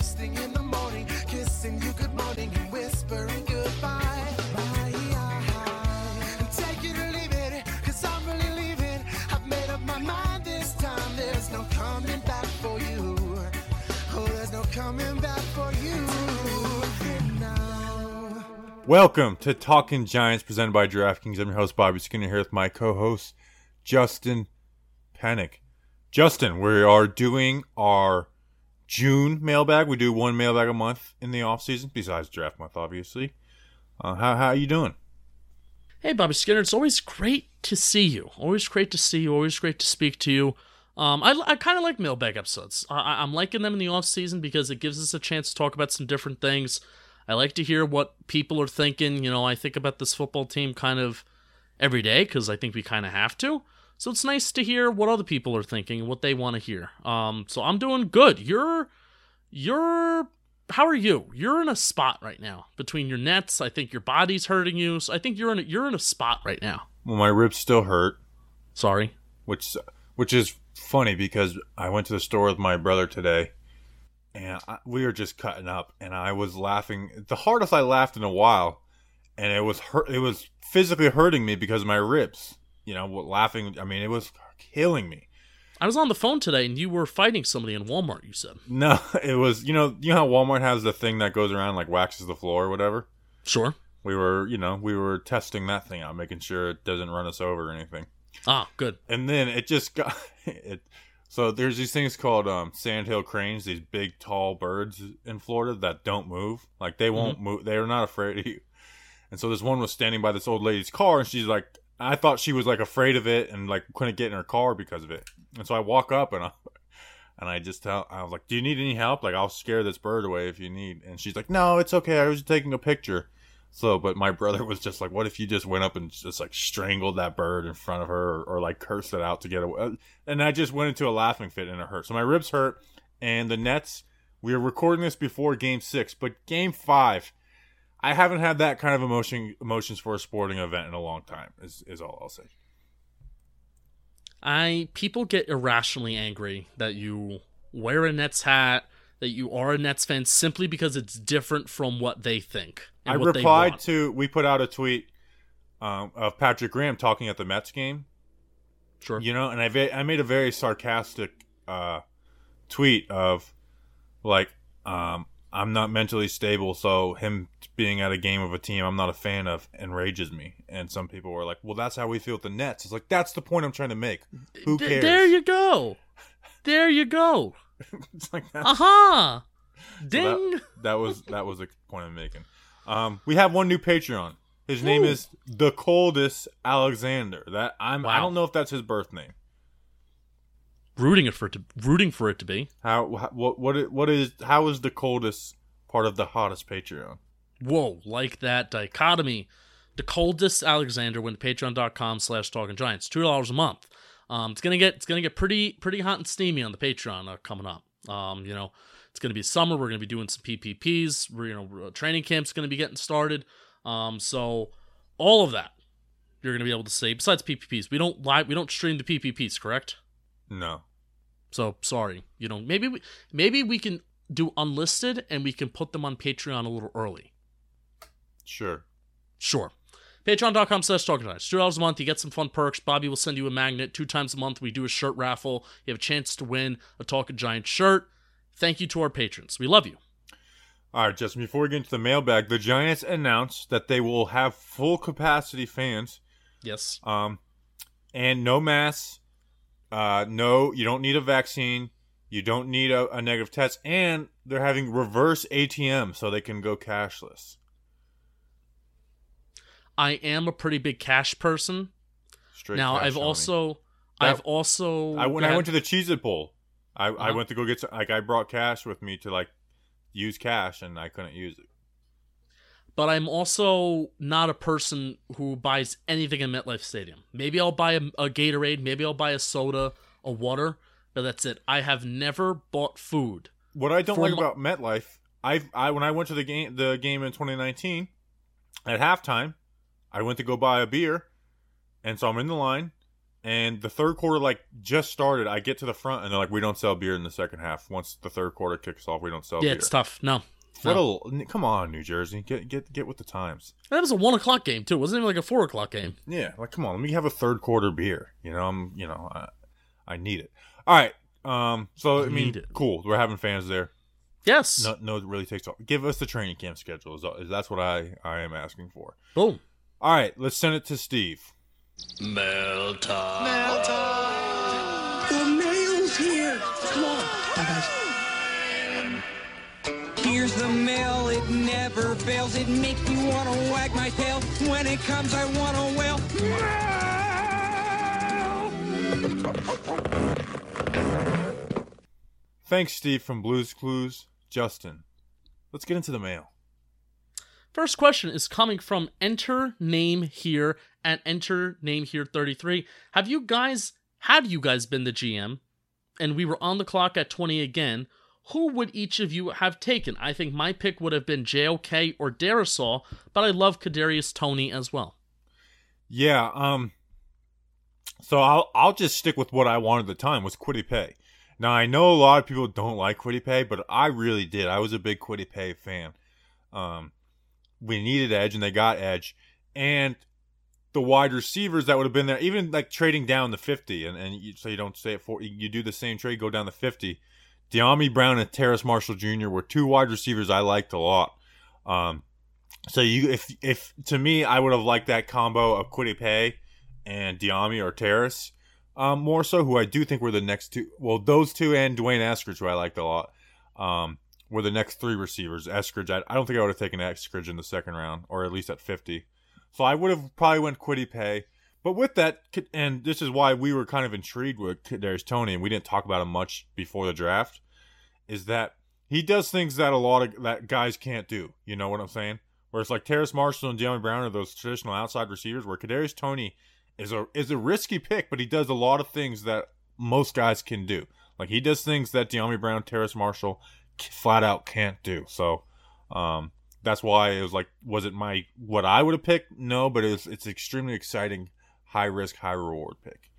first thing in the morning, kissing you good morning and whispering goodbye. Welcome to Talking Giants presented by DraftKings. I'm your host, Bobby Skinner, here with my co host, Justin Panic. Justin, we are doing our June mailbag. We do one mailbag a month in the off season, besides draft month, obviously. Uh, how, how are you doing? Hey, Bobby Skinner, it's always great to see you. Always great to see you. Always great to speak to you. Um, I, I kind of like mailbag episodes. I, I'm liking them in the off season because it gives us a chance to talk about some different things. I like to hear what people are thinking. You know, I think about this football team kind of every day because I think we kind of have to. So it's nice to hear what other people are thinking and what they want to hear. Um, so I'm doing good. You're, you're, how are you? You're in a spot right now between your nets. I think your body's hurting you. So I think you're in, a, you're in a spot right now. Well, my ribs still hurt, Sorry. which which is funny because I went to the store with my brother today, and I, we were just cutting up, and I was laughing the hardest I laughed in a while, and it was hurt. It was physically hurting me because of my ribs. You know, laughing. I mean, it was killing me. I was on the phone today and you were fighting somebody in Walmart, you said. No, it was you know you know how Walmart has the thing that goes around like waxes the floor or whatever. Sure. We were you know we were testing that thing out, making sure it doesn't run us over or anything. Ah, good. and then it just got it. So there's these things called um, sandhill cranes, these big tall birds in Florida that don't move. Like they won't move. They're not afraid of you. And so this one was standing by this old lady's car, and she's like, I thought she was like afraid of it and like couldn't get in her car because of it. And so I walk up and I and I just tell I was like, Do you need any help? Like I'll scare this bird away if you need. And she's like, No, it's okay. I was just taking a picture. So, but my brother was just like, "What if you just went up and just like strangled that bird in front of her, or, or like cursed it out to get away?" And I just went into a laughing fit, and it hurt. So my ribs hurt, and the Nets. We are recording this before Game Six, but Game Five, I haven't had that kind of emotion emotions for a sporting event in a long time. Is is all I'll say. I people get irrationally angry that you wear a Nets hat, that you are a Nets fan simply because it's different from what they think. and I what they replied to. We put out a tweet um, of Patrick Graham talking at the Mets game. Sure. You know, and I I made a very sarcastic uh, tweet of like um, I'm not mentally stable, so him being at a game of a team I'm not a fan of enrages me. And some people were like, "Well, that's how we feel with the Nets." It's like that's the point I'm trying to make. Who cares? there you go. There you go. it's like that, Aha. so Ding. that, that was that was the point I'm making. Um, we have one new Patreon. His name Woo. is the coldest Alexander. That I'm. I don't know if that's his birth name. rooting it for it to rooting for it to be. How, what what what is how is the coldest part of the hottest Patreon? Whoa, like that dichotomy. The coldest Alexander went to patreon.com slash talking giants. Two dollars a month. Um it's gonna get it's gonna get pretty pretty hot and steamy on the Patreon uh, coming up. Um, you know, it's gonna be summer, we're gonna be doing some PPPs, we're you know uh, training camp's gonna be getting started. Um, so all of that you're gonna be able to see. Besides PPPs, we don't live we don't stream the PPPs, correct? No. So sorry, you know maybe we maybe we can do unlisted and we can put them on Patreon a little early. Sure. Sure. Patreon.com slash talking giants. Two dollars a month, you get some fun perks. Bobby will send you a magnet. Two times a month, we do a shirt raffle. You have a chance to win a Talking Giant shirt. Thank you to our patrons. We love you. All right, Justin. Before we get into the mailbag, the Giants announced that they will have full capacity fans, Yes. um, and no masks. Uh, no, you don't need a vaccine. You don't need a, a negative test, and they're having reverse ATM so they can go cashless. I am a pretty big cash person. Straight now cash I've also That- I've also I when I went to the Cheez It Bowl, I, I Uh-huh. went to go get some, like I brought cash with me to like use cash and I couldn't use it. but I'm also not a person who buys anything in MetLife Stadium. Maybe I'll buy a, a Gatorade, maybe I'll buy a soda, a water, but that's it. I have never bought food what I don't like my- about MetLife, I I when I went to the game the game in 2019 at halftime, I went to go buy a beer, and so I'm in the line, and the third quarter like just started. I get to the front, and they're like, "We don't sell beer in the second half. Once the third quarter kicks off, we don't sell yeah, beer." it's tough. No, What no. a come on, New Jersey, get get get with the times. that was a one o'clock game too. It wasn't even like a four o'clock game. Yeah, like come on, let me have a third quarter beer. You know, I'm you know, I, I need it. All right. Um. So I mean, it. cool. We're having fans there. Yes. No, no, it really takes off. Give us the training camp schedule. Is, is that's what I I am asking for. Boom. All right, let's send it to Steve. Mail time. Mail time. The mail's here. Come on. Bye, guys. Here's the mail, it never fails. It makes me want to wag my tail. When it comes, I want to wail. Thanks, Steve from Blues Clues. Justin, let's get into the mail. First question is coming from Enter Name Here at Enter Name Here 33. Have you guys, had you guys been the GM and we were on the clock at 20 again, who would each of you have taken? I think my pick would have been JOK or Darrisaw, but I love Kadarius Toney as well. Yeah. Um. So I'll I'll just stick with what I wanted at the time was Kwity Paye. Now I know a lot of people don't like Kwity Paye, but I really did. I was a big Kwity Paye fan. Um, we needed edge, and they got edge, and the wide receivers that would have been there, even like trading down to fifty, and and you, so you don't say it for you do the same trade, go down to fifty. Dyami Brown and Terrace Marshall Jr. were two wide receivers I liked a lot. Um, so you, if if to me, I would have liked that combo of Kwity Paye and Dyami or Terrace. Um, more so, who I do think were the next two. Well, those two and D'Wayne Eskridge, who I liked a lot, um, were the next three receivers. Eskridge, I, I don't think I would have taken Eskridge in the second round, or at least at fifty. So I would have probably went Kwity Paye. But with that, and this is why we were kind of intrigued with Kadarius Toney, and we didn't talk about him much before the draft, is that he does things that a lot of that guys can't do. You know what I'm saying? Whereas like Terrace Marshall and Dyami Brown are those traditional outside receivers, where Kadarius Toney is a is a risky pick, but he does a lot of things that most guys can do. Like he does things that Dyami Brown, Terrace Marshall flat out can't do. So um, that's why it was like, was it my what I would have picked? No, but it was it's extremely exciting, high risk, high reward pick.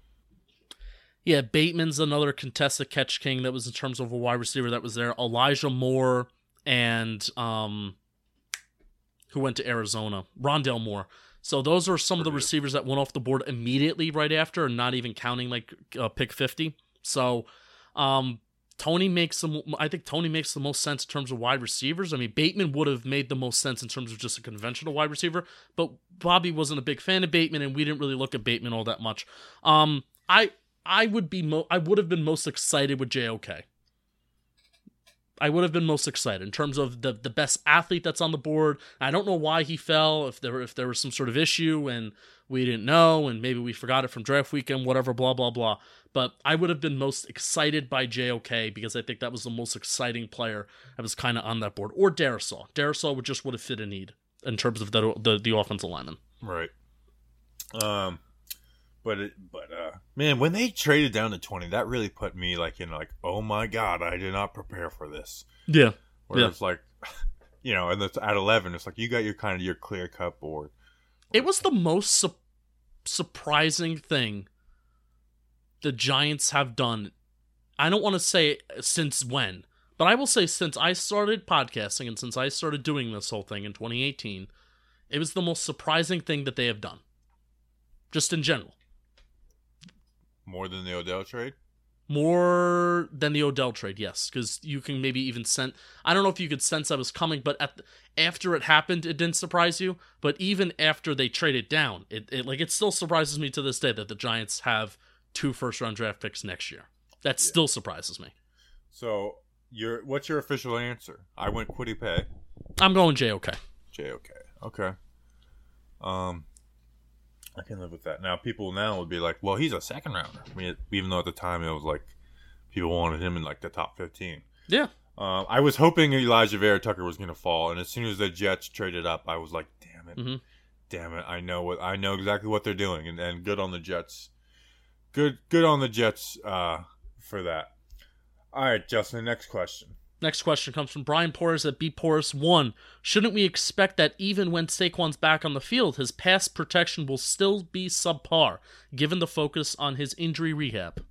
Yeah, Bateman's another contested catch king that was in terms of a wide receiver that was there. Elijah Moore and um who went to Arizona, Rondale Moore. So those are some of the receivers that went off the board immediately right after, and not even counting like uh, pick fifty. So um Toney makes some. I think Toney makes the most sense in terms of wide receivers. I mean, Bateman would have made the most sense in terms of just a conventional wide receiver, but Bobby wasn't a big fan of Bateman, and we didn't really look at Bateman all that much. Um, I I would be mo- I would have been most excited with JOK. I would have been most excited in terms of the the best athlete that's on the board. I don't know why he fell. If there if there was some sort of issue and we didn't know, and maybe we forgot it from draft weekend, whatever, blah blah blah. But I would have been most excited by JOK because I think that was the most exciting player that was kind of on that board. Or Darrisaw. Darrisaw would just would have fit a need in terms of the the, the offensive lineman. Right. Um, but it, but uh, man, when they traded down to twenty, that really put me like in like, oh my god, I did not prepare for this. Yeah. Where Yeah. it's like, you know, and it's at eleven, it's like you got your kind of your clear cut board. It was the most su- surprising thing the Giants have done. I don't want to say since when, but I will say since I started podcasting and since I started doing this whole thing in 2018, it was the most surprising thing that they have done. Just in general. More than the Odell trade. More than the Odell trade, yes, because you can maybe even sense. I don't know if you could sense I was coming, but at the, after it happened, it didn't surprise you. But even after they traded down, it, it like it still surprises me to this day that the Giants have two first round draft picks next year. That still surprises me. So your what's your official answer? I went Kwity Paye. I'm going JOK. JOK. Okay. Um, I can live with that. Now, people now would be like, "Well, he's a second rounder." I mean, even though at the time it was like people wanted him in like the top fifteen. Yeah, Um, I was hoping Alijah Vera-Tucker was going to fall, and as soon as the Jets traded up, I was like, "Damn it, Mhm. damn it! I know what I know exactly what they're doing." And, and good on the Jets. Good, good on the Jets uh, for that. All right, Justin. Next question. Next question comes from Brian Porras at B Porras one. Shouldn't we expect that even when Saquon's back on the field, his pass protection will still be subpar, given the focus on his injury rehab?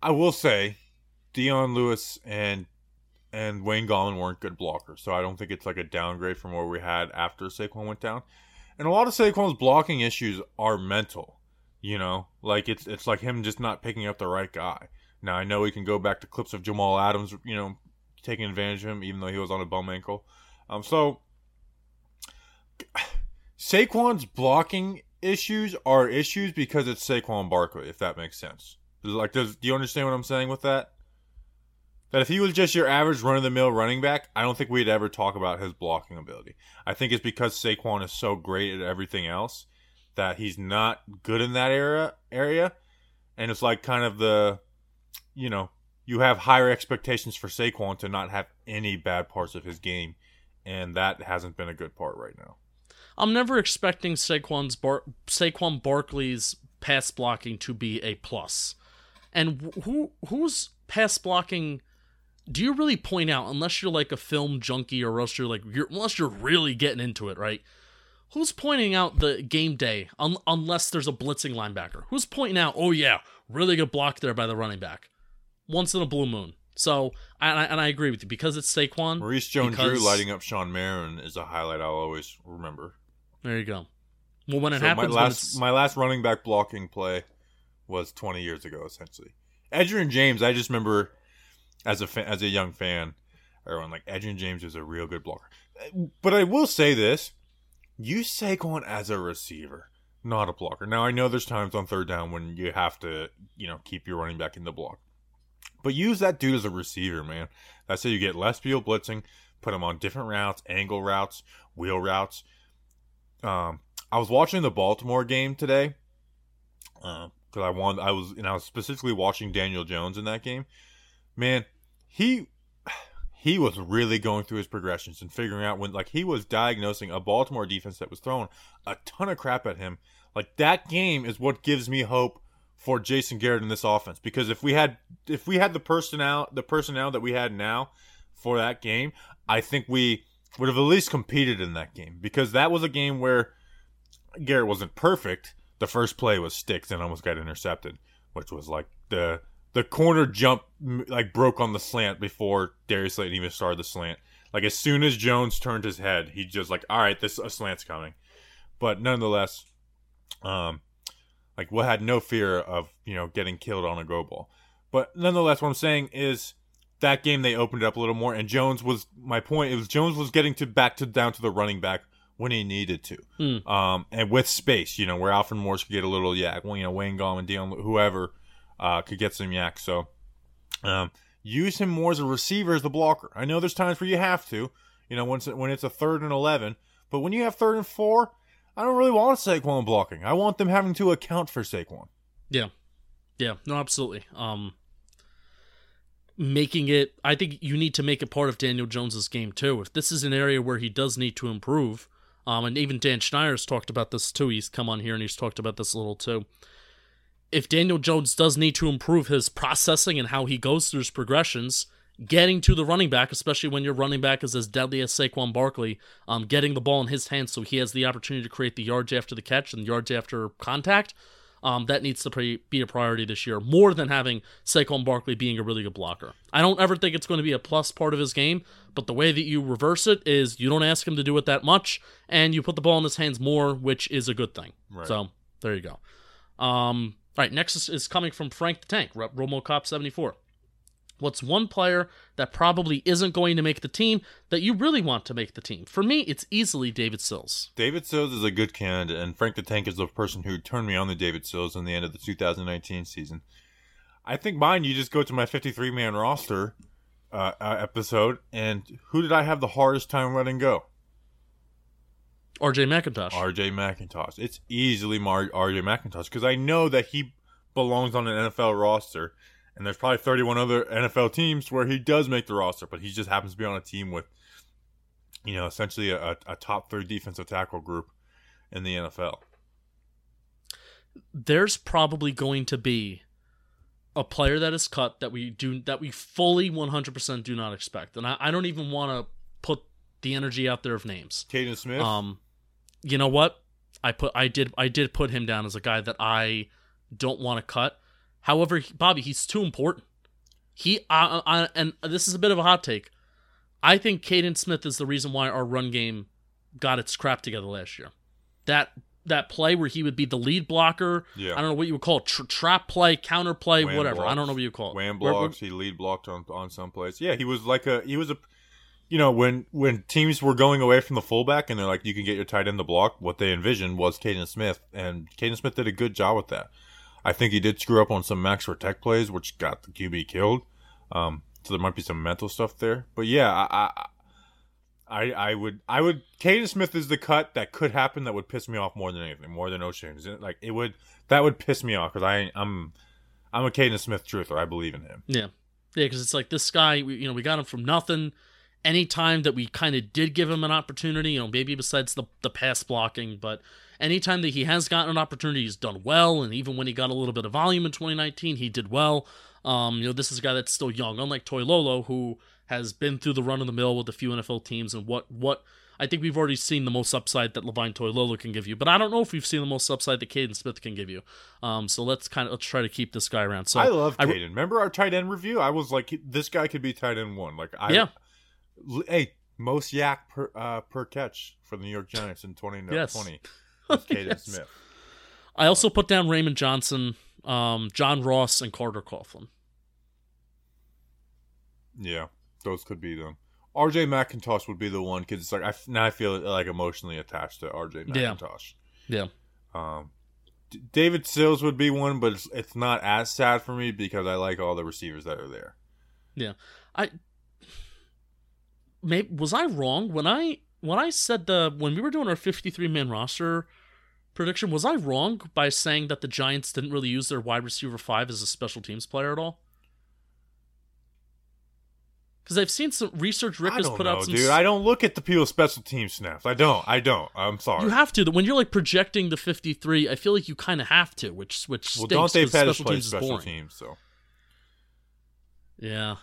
I will say, Dion Lewis and and Wayne Gallman weren't good blockers, so I don't think it's like a downgrade from where we had after Saquon went down. And a lot of Saquon's blocking issues are mental, you know, like it's it's like him just not picking up the right guy. Now I know we can go back to clips of Jamal Adams, you know, taking advantage of him, even though he was on a bum ankle. Um, so Saquon's blocking issues are issues because it's Saquon Barkley, if that makes sense. Like, does do you understand what I'm saying with that? That if he was just your average run of the mill running back, I don't think we'd ever talk about his blocking ability. I think it's because Saquon is so great at everything else that he's not good in that area area. And it's like kind of the you know, you have higher expectations for Saquon to not have any bad parts of his game, and that hasn't been a good part right now. I'm never expecting Saquon's Bar- Saquon Barkley's pass blocking to be a plus. And who who's pass blocking do you really point out unless you're like a film junkie or else you're like you're, unless you're really getting into it, right? Who's pointing out the game day un- unless there's a blitzing linebacker? Who's pointing out, "Oh yeah, really good block there by the running back." Once in a blue moon. So, and I, and I agree with you because it's Saquon. Maurice Jones-Drew lighting up Shawne Merriman is a highlight I'll always remember. There you go. Well, when it So happens, my last my last running back blocking play was 20 years ago, essentially. Edgerrin James, I just remember as a as a young fan, everyone like Edgerrin James is a real good blocker. But I will say this: use Saquon as a receiver, not a blocker. Now I know there's times on third down when you have to, you know, keep your running back in the block, but use that dude as a receiver, man. That's how you get less field blitzing. Put him on different routes, angle routes, wheel routes. Um, I was watching the Baltimore game today because I wanted. I was and I was specifically watching Daniel Jones in that game. Man, he he was really going through his progressions and figuring out when like he was diagnosing a Baltimore defense that was throwing a ton of crap at him. Like that game is what gives me hope for Jason Garrett in this offense because if we had if we had the personnel the personnel that we had now for that game, I think we would have at least competed in that game because that was a game where Garrett wasn't perfect. The first play was sticks and almost got intercepted, which was like the the corner jump like broke on the slant before Darius Slayton even started the slant. Like as soon as Jones turned his head, he just like, all right, this a slant's coming. But nonetheless, um, like we had no fear of you know getting killed on a go ball. But nonetheless, what I'm saying is that game they opened it up a little more, and Jones was my point. It was Jones was getting to back to down to the running back when he needed to, Hmm. um, and with space, you know, where Alfred Morris could get a little YAC, well, you know, Wayne Gallman, Dion, whoever uh, could get some YAC. So um, use him more as a receiver as the blocker. I know there's times where you have to, you know, when it's, when it's a third and eleven, but when you have third and four, I don't really want Saquon blocking. I want them having to account for Saquon. Yeah. Yeah, no, absolutely. Um making it I think you need to make it part of Daniel Jones's game too. If this is an area where he does need to improve, um and even Dan Schneier's talked about this too. He's come on here and he's talked about this a little too. If Daniel Jones does need to improve his processing and how he goes through his progressions, getting to the running back, especially when your running back is as deadly as Saquon Barkley, um, getting the ball in his hands so he has the opportunity to create the yards after the catch and yards after contact, um, that needs to pre- be a priority this year, more than having Saquon Barkley being a really good blocker. I don't ever think it's going to be a plus part of his game, but the way that you reverse it is you don't ask him to do it that much, and you put the ball in his hands more, which is a good thing. Right. So there you go. Um, all right, next is, is coming from Frank the Tank, Ro- RomoCop74. What's one player that probably isn't going to make the team that you really want to make the team? For me, it's easily David Sills. David Sills is a good candidate, and Frank the Tank is the person who turned me on to David Sills in the end of the 2019 season. I think mine, you just go to my 53 man roster uh, uh, episode, and who did I have the hardest time letting go? RJ McIntosh. RJ McIntosh. It's easily Mar- RJ McIntosh because I know that he belongs on an NFL roster, and there's probably 31 other NFL teams where he does make the roster, but he just happens to be on a team with, you know, essentially a, a top three defensive tackle group in the NFL. there's probably going to be a player that is cut that we do that we fully 100% do not expect, and I, I don't even want to put the energy out there of names. Kaden Smith. Um, you know what? I put I did I did put him down as a guy that I don't want to cut. However, he- Bobby, he's too important. He uh, uh, and this is a bit of a hot take. I think Kaden Smith is the reason why our run game got its crap together last year. That that play where he would be the lead blocker. Yeah. I don't know what you would call it, tra- trap play, counter play, Wham whatever. I don't know what you call it. Wham Where- blocks. He lead blocked on on some plays. Yeah, he was like a he was a. You know when when teams were going away from the fullback and they're like you can get your tight end to block, what they envisioned was Kaden Smith, and Kaden Smith did a good job with that. I think he did screw up on some max Tech plays, which got the QB killed. Um, so there might be some mental stuff there, but yeah, I. I I, would I would Kaden Smith is the cut that could happen that would piss me off more than anything more than O'Shea like it would that would piss me off because I I'm I'm a Kaden Smith truther I believe in him Yeah, yeah, because it's like this guy. You know, we got him from nothing. Anytime that we kind of did give him an opportunity, you know, maybe besides the the pass blocking, but anytime that he has gotten an opportunity, he's done well. And even when he got a little bit of volume in 2019, he did well. Um, you know, this is a guy that's still young, unlike Toilolo, who has been through the run of the mill with a few NFL teams. And what what I think we've already seen the most upside that Levine Toilolo can give you, but I don't know if we've seen the most upside that Kaden Smith can give you. Um, so let's kind of let's try to keep this guy around. So I love I- Kaden remember our tight end review I was like this guy could be tight end one like I Yeah. Hey most YAC per uh, per catch for the New York Giants in 2020 Yes. was Kaden Yes. Smith I also put down Raymond Johnson, um, John Ross, and Carter Coughlin. yeah those could be them RJ McIntosh would be the one because it's like I now I feel like emotionally attached to RJ Yeah. McIntosh Yeah. Um, D- David Sills would be one, but it's, it's not as sad for me because I like all the receivers that are there. Yeah. I maybe was I wrong when I when I said the when we were doing our 53 man roster prediction was I wrong by saying that the Giants didn't really use their wide receiver 5 as a special teams player at all? Cuz I've seen some research Rick has don't put know, out some dude. I don't look at the people's special team snaps. I don't. I don't. I'm sorry. You have to. When you're like projecting the 53, I feel like you kind of have to, which which well, 'cause Pettis special teams special boring. teams, so Yeah.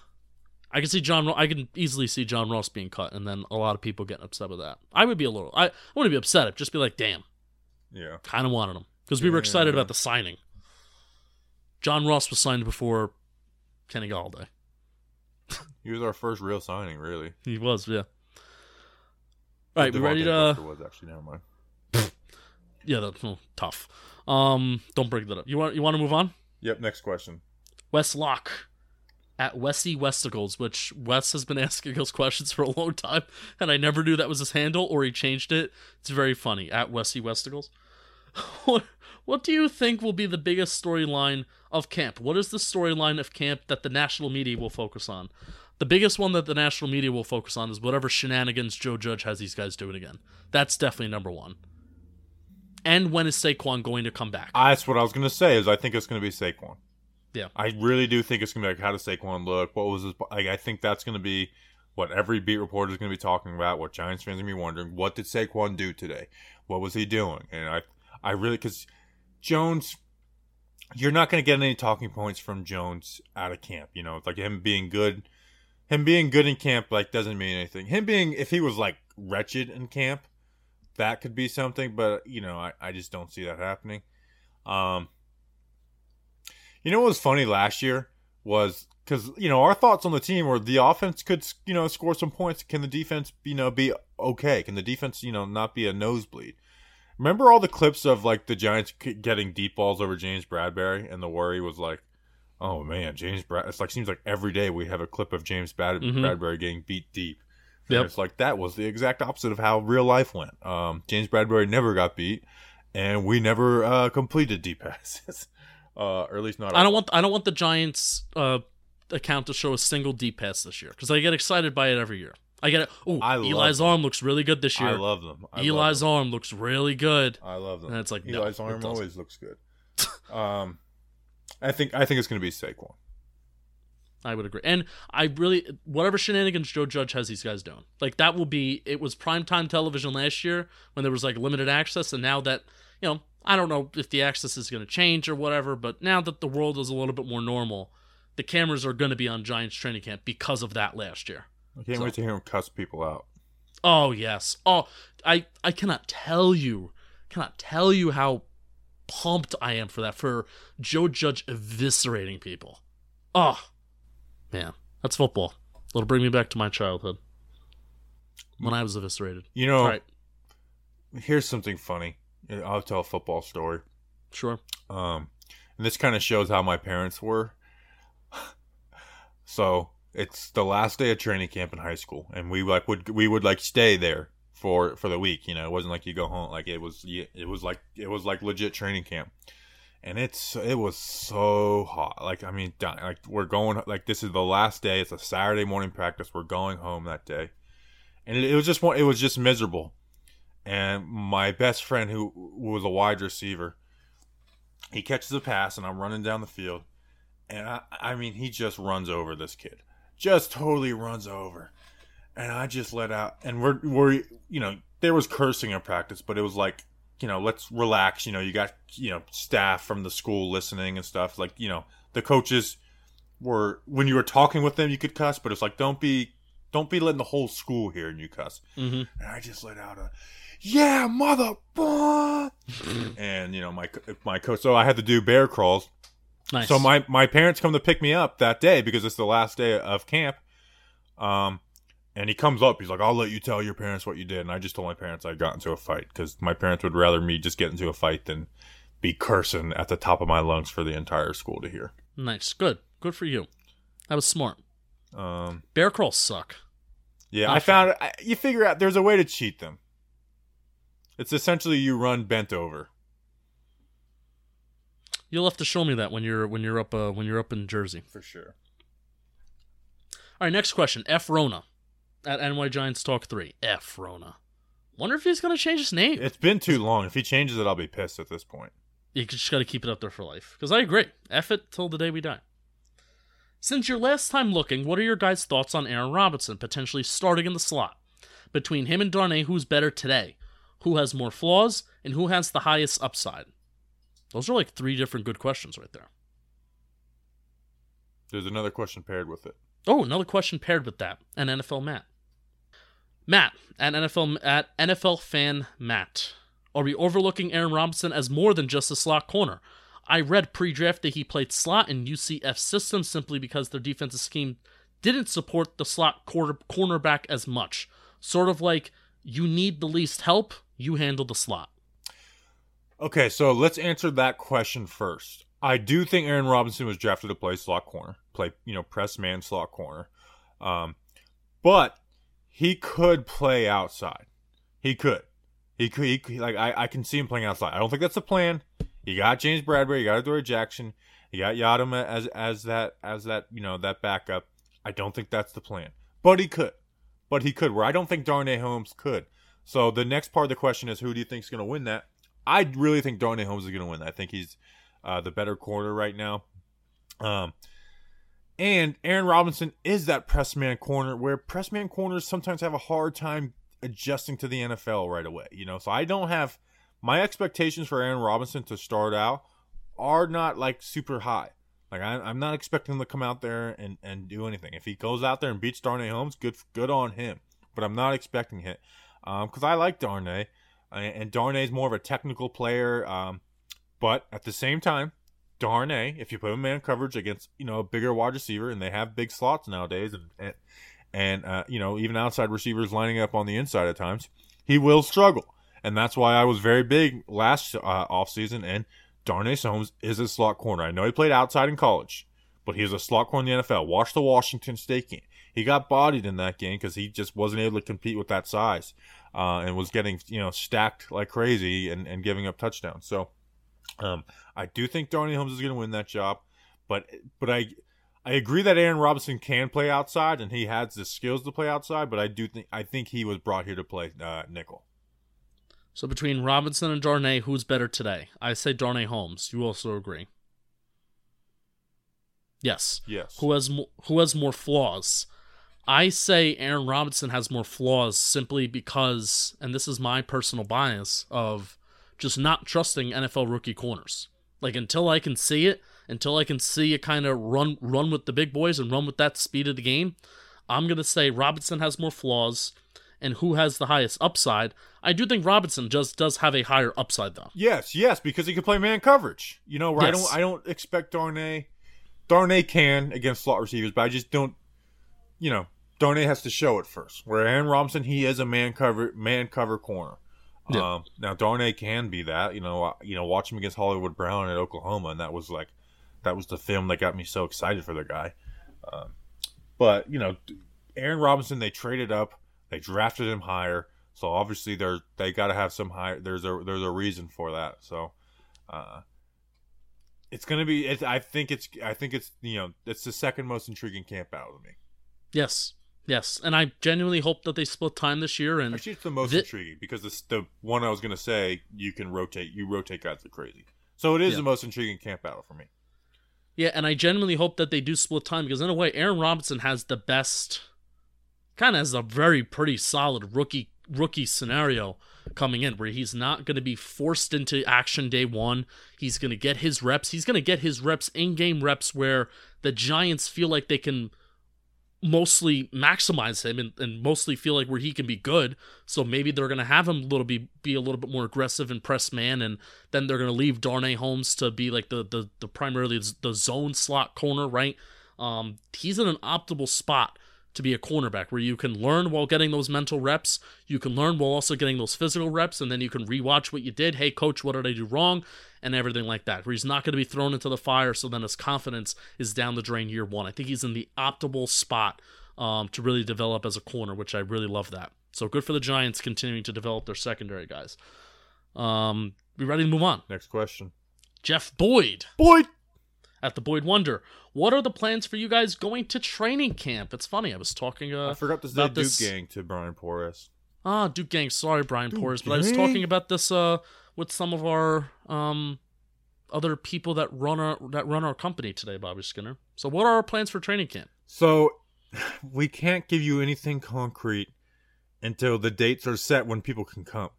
I can see John. I can easily see John Ross being cut, and then a lot of people getting upset with that. I would be a little. I, I wouldn't be upset. I'd just be like, "Damn, yeah. kind of wanted him," because we were Yeah. excited about the signing. John Ross was signed before Kenny Golladay. He was our first real signing, really. He was, yeah. All right, we ready to? Booker was actually never mind. Yeah, that's oh, tough. Um, don't break that up. You want you want to move on? Yep. Next question. Wes Locke at Westy Westicles, which Wes has been asking us questions for a long time, and I never knew that was his handle or he changed it. It's very funny at Westy Westicles. what what do you think will be the biggest storyline of camp? What is the storyline of camp that the national media will focus on? The biggest one that the national media will focus on is whatever shenanigans Joe Judge has these guys doing again. That's definitely number one. And when is Saquon going to come back? That's what I was gonna say. Is I think it's gonna be Saquon. Yeah. I really do think it's gonna be like how does Saquon look? What was his? Like, I think that's gonna be what every beat reporter is gonna be talking about. What Giants fans are gonna be wondering. What did Saquon do today? What was he doing? And I, I really because Jones, you're not gonna get any talking points from Jones out of camp. You know, like him being good. Him being good in camp like doesn't mean anything. Him being if he was like wretched in camp, that could be something. But you know, I, I just don't see that happening. Um, you know what was funny last year was because you know our thoughts on the team were the offense could you know score some points. Can the defense you know be okay? Can the defense you know not be a nosebleed? Remember all the clips of like the Giants getting deep balls over James Bradberry, and the worry was like, oh man, James Brad. It's like seems like every day we have a clip of James Brad- Mhm. Bradberry getting beat deep. Yep. It's like that was the exact opposite of how real life went. Um, James Bradberry never got beat, and we never uh, completed deep passes, uh, or at least not. I don't want I don't want the Giants uh, account to show a single deep pass this year because I get excited by it every year. I get it. Oh, I love Eli's them. arm looks really good this year. I love them. I Eli's love them. arm looks really good. I love them. And it's like, Eli's it arm always looks good. um, I think I think it's going to be Saquon. I would agree. And I really whatever shenanigans Joe Judge has these guys doing. Like that will be it was primetime television last year when there was like limited access and now that, you know, I don't know if the access is going to change or whatever, but now that the world is a little bit more normal, the cameras are going to be on Giants training camp because of that last year. I can't So- wait to hear him cuss people out. Oh yes. Oh, I I cannot tell you, cannot tell you how pumped I am for that for Joe Judge eviscerating people. Oh, man, that's football. It'll bring me back to my childhood when I was eviscerated. You know, right, here's something funny. I'll tell a football story. sure. Um, and this kind of shows how my parents were. so it's the last day of training camp in high school, and we like would we would like stay there for for the week. You know, it wasn't like you go home. Like it was it was like it was like legit training camp, and it's it was so hot. Like I mean, like we're going like this is the last day. It's a Saturday morning practice. We're going home that day, and it, it was just one. It was just miserable. And my best friend, who was a wide receiver, he catches a pass and I'm running down the field. And I, I mean he just runs over this kid. Just totally runs over. And I just let out. And we're we're you know there was cursing in practice but it was like you know let's relax. You know you got you know staff from the school listening and stuff. Like you know the coaches were when you were talking with them you could cuss but it's like don't be don't be letting the whole school hear and you cuss. Hmm and I just let out a, yeah, mother, and you know my co- my coach. So I had to do bear crawls. Nice. So my my parents come to pick me up that day because it's the last day of camp. Um, and he comes up. He's like, "I'll let you tell your parents what you did." And I just told my parents I got into a fight because my parents would rather me just get into a fight than be cursing at the top of my lungs for the entire school to hear. nice. Good. Good for you. That was smart. Um, Bear crawls suck. yeah, Not I found I, you figure out there's a way to cheat them. It's essentially you run bent over. You'll have to show me that when you're when you're up uh, when you're up in Jersey. For sure. All right, next question. F Rona at NY Giants Talk three. F Rona. Wonder if he's gonna change his name. It's been too long. If he changes it, I'll be pissed at this point. You just got to keep it up there for life. Because I agree. F it till the day we die. Since your last time looking, what are your guys' thoughts on Aaron Robinson potentially starting in the slot? Between him and Darnay, who's better today? Who has more flaws? And who has the highest upside? Those are like three different good questions right there. There's another question paired with it. Oh, another question paired with that. And NFL Matt. Matt at NFL at NFL fan Matt. Are we overlooking Aaron Robinson as more than just a slot corner? I read pre-draft that he played slot in UCF system simply because their defensive scheme didn't support the slot quarter, cornerback as much. Sort of like you need the least help, you handle the slot. Okay, so let's answer that question first. I do think Aaron Robinson was drafted to play slot corner, play you know press man slot corner, um, but he could play outside. He could, he could, he could like I, I can see him playing outside. I don't think that's the plan. You got James Bradberry, you got Adoree Jackson, you got Yiadom as as that as that you know that backup. I don't think that's the plan, but he could, but he could. Where I don't think Darnay Holmes could. So the next part of the question is, who do you think is going to win that? I really think Darnay Holmes is going to win. I think he's uh, the better corner right now. Um, and Aaron Robinson is that press man corner where press man corners sometimes have a hard time adjusting to the NFL right away. You know, so I don't have my expectations for Aaron Robinson to start out are not like super high. Like I, I'm not expecting him to come out there and, and do anything. If he goes out there and beats Darnay Holmes, good good on him. But I'm not expecting it because I like Darnay, and, and Darnay's more of a technical player. Um, but at the same time, Darnay, if you put him man coverage against you know a bigger wide receiver, and they have big slots nowadays, and and, and uh, you know even outside receivers lining up on the inside at times, he will struggle, and that's why I was very big last uh, offseason. And Darnay Holmes is a slot corner. I know he played outside in college, but he was a slot corner in the NFL. Watch the Washington State game. He got bodied in that game because he just wasn't able to compete with that size, uh, and was getting you know stacked like crazy and, and giving up touchdowns. So. Um, I do think Darnay Holmes is going to win that job, but but I I agree that Aaron Robinson can play outside and he has the skills to play outside. But I do think I think he was brought here to play uh, nickel. So between Robinson and Darnay, who's better today? I say Darnay Holmes. You also agree? Yes. Yes. Who has mo- who has more flaws? I say Aaron Robinson has more flaws simply because, and this is my personal bias of just not trusting NFL rookie corners. Like until I can see it, until I can see it kind of run run with the big boys and run with that speed of the game, I'm gonna say Robinson has more flaws. And who has the highest upside? I do think Robinson just does have a higher upside though. Yes, yes, because he can play man coverage. You know, I Yes. don't I don't expect Darnay. Darnay can against slot receivers, but I just don't. You know, Darnay has to show it first. Where Aaron Robinson, he is a man cover man cover corner. Yeah. Um, now Darnay can be that. You know, uh, you know, watch him against Hollywood Brown at Oklahoma, and that was like, that was the film that got me so excited for the guy. Um, but you know, Aaron Robinson, they traded up, they drafted him higher, so obviously they're they got to have some higher. There's a there's a reason for that. So, uh, it's gonna be. It, I think it's. I think it's. You know, it's the second most intriguing camp out of me. Yes, yes, and I genuinely hope that they split time this year. And Actually, it's the most Thi- intriguing because this the one I was gonna say. You can rotate. You rotate guys like crazy. So it is Yeah. the most intriguing camp battle for me. Yeah, and I genuinely hope that they do split time because in a way, Aaron Robinson has the best, kind of has a very pretty solid rookie rookie scenario coming in where he's not going to be forced into action day one. He's going to get his reps. He's going to get his reps in game reps where the Giants feel like they can mostly maximize him and, and mostly feel like where he can be good. So maybe they're gonna have him a little be be a little bit more aggressive and press man, and then they're gonna leave Darnay Holmes to be like the the the primarily the zone slot corner, right? Um, he's in an optimal spot to be a cornerback where you can learn while getting those mental reps, you can learn while also getting those physical reps, and then you can rewatch what you did. Hey, coach, what did I do wrong? And everything like that, where he's not going to be thrown into the fire, so then his confidence is down the drain year one. I think he's in the optimal spot um, to really develop as a corner, which I really love that. So good for the Giants continuing to develop their secondary guys. Um, we ready to move on? Next question. Jeff Boyd Boyd. at the Boyd Wonder. What are the plans for you guys going to training camp? It's funny. I was talking uh, I forgot to say Duke this. Gang to Brian Porras. Ah, Duke Gang. Sorry, Brian Duke Porras, but I was talking about this uh with some of our um other people that run our that run our company today, Bobby Skinner. So, what are our plans for training camp? So we can't give you anything concrete until the dates are set when people can come.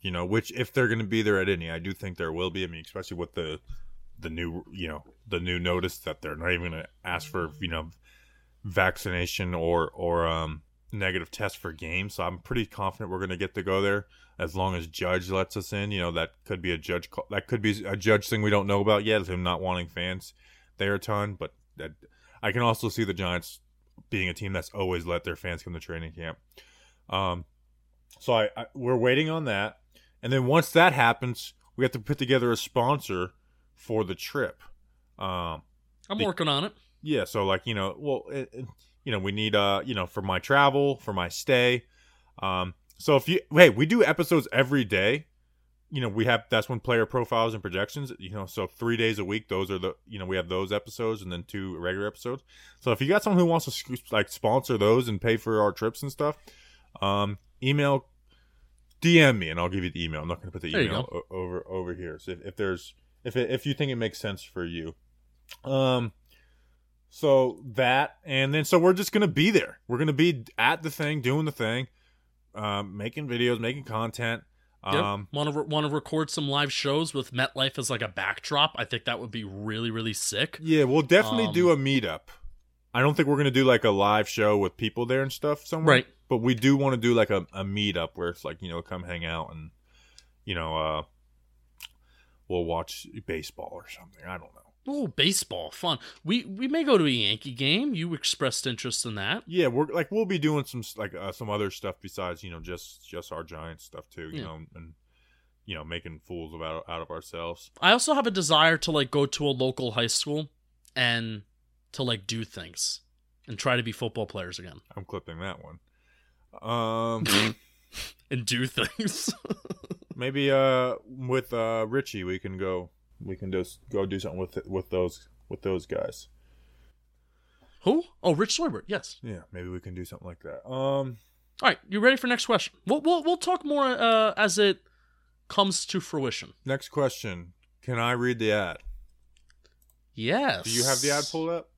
You know, which if they're going to be there at any, I do think there will be. I mean, especially with the the new, you know, the new notice that they're not even going to ask for, you know, vaccination or or um negative test for games. So I'm pretty confident we're going to get to go there as long as Judge lets us in. You know, that could be a judge call. That could be a judge thing we don't know about yet. Is him not wanting fans there a ton, but that I can also see the Giants being a team that's always let their fans come to training camp. Um, so I, I we're waiting on that, and then once that happens, we have to put together a sponsor for the trip. Um, I'm working on it. yeah, so like you know, well, it, it- you know, we need uh, you know, for my travel, for my stay. Um, so if you hey, we do episodes every day. You know, we have that's when player profiles and projections. You know, so three days a week. Those are the you know we have those episodes and then two regular episodes. So if you got someone who wants to like sponsor those and pay for our trips and stuff, um, email, DM me and I'll give you the email. I'm not going to put the email o- over over here. So if, if there's if it, if you think it makes sense for you, um, so that, and then so we're just gonna be there. We're gonna be at the thing, doing the thing, um, making videos, making content. Um, want to re- want to record some live shows with MetLife as like a backdrop. I think that would be really really sick. yeah, we'll definitely Um, do a meetup. I don't think we're gonna do like a live show with people there and stuff somewhere. Right. But we do want to do like a, a meetup where it's like you know come hang out and you know uh, we'll watch baseball or something. I don't know. Oh, baseball, fun. We we may go to a Yankee game. You expressed interest in that. Yeah, we're like we'll be doing some like uh, some other stuff besides you know just just our giant stuff too. You Yeah. know and you know making fools of out, out of ourselves. I also have a desire to like go to a local high school and to like do things and try to be football players again I'm clipping that one. Um, and do things. maybe uh with uh Richie we can go we can just go do something with with those with those guys. Who? Oh, Rich Sorbert. Yes. Yeah, maybe we can do something like that. Um, All right, you ready for next question? We'll we'll, we'll talk more uh, as it comes to fruition. next question. Can I read the ad? Yes. Do you have the ad pulled up?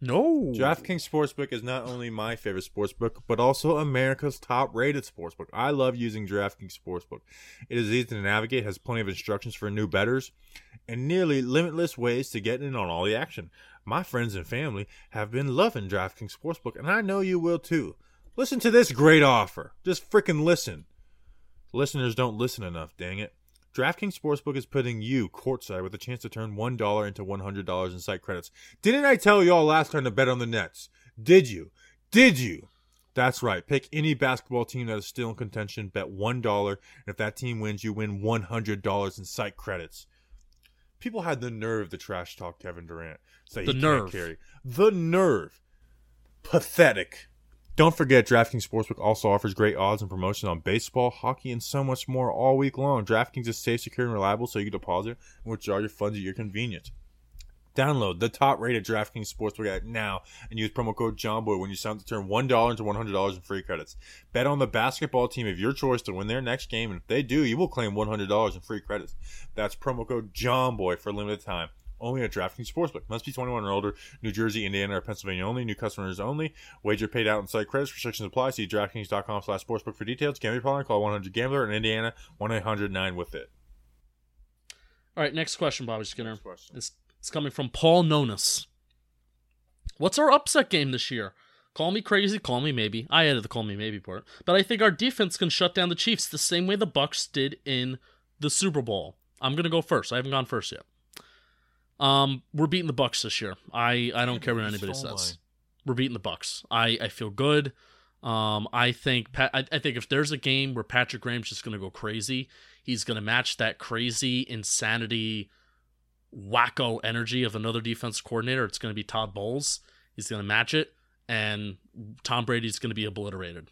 No. DraftKings Sportsbook is not only my favorite sportsbook, but also America's top rated sportsbook. I love using DraftKings Sportsbook. It is easy to navigate, has plenty of instructions for new bettors, and nearly limitless ways to get in on all the action. My friends and family have been loving DraftKings Sportsbook, and I know you will too. Listen to this great offer. Just freaking listen. Listeners don't listen enough, dang it. DraftKings Sportsbook is putting you courtside with a chance to turn $1 into $100 in site credits. Didn't I tell y'all last time to bet on the Nets? Did you? Did you? That's right. Pick any basketball team that is still in contention, bet $1, and if that team wins, you win $100 in site credits. People had the nerve to trash talk Kevin Durant. Say The he nerve. can't carry. The nerve. Pathetic. Don't forget, DraftKings Sportsbook also offers great odds and promotions on baseball, hockey, and so much more all week long. DraftKings is safe, secure, and reliable, so you can deposit and withdraw your funds at your convenience. Download the top-rated DraftKings Sportsbook app now and use promo code JOHNBOY when you sign up to turn $1 into $100 in free credits. Bet on the basketball team of your choice to win their next game, and if they do, you will claim $100 in free credits. That's promo code JOHNBOY for a limited time. Only at DraftKings Sportsbook. Must be 21 or older. New Jersey, Indiana, or Pennsylvania only. New customers only. Wager paid out in site credits. Restrictions apply. See DraftKings.com slash sportsbook for details. Gambling problem. Call 100-GAMBLER. In Indiana, 1-800-9-WITH-IT. All right, next question, Bobby Skinner. Next question. It's, it's coming from Paul Nonus. What's our upset game this year? Call me crazy, call me maybe. I added the call me maybe part. But I think our defense can shut down the Chiefs the same way the Bucks did in the Super Bowl. I'm gonna go first. I haven't gone first yet. Um, we're beating the Bucks this year. I I don't care what anybody stole says. mine. We're beating the Bucks. I I feel good. Um, I think Pat, I, I think if there's a game where Patrick Graham's just gonna go crazy, he's gonna match that crazy insanity, wacko energy of another defense coordinator. It's gonna be Todd Bowles. He's gonna match it, and Tom Brady's gonna be obliterated.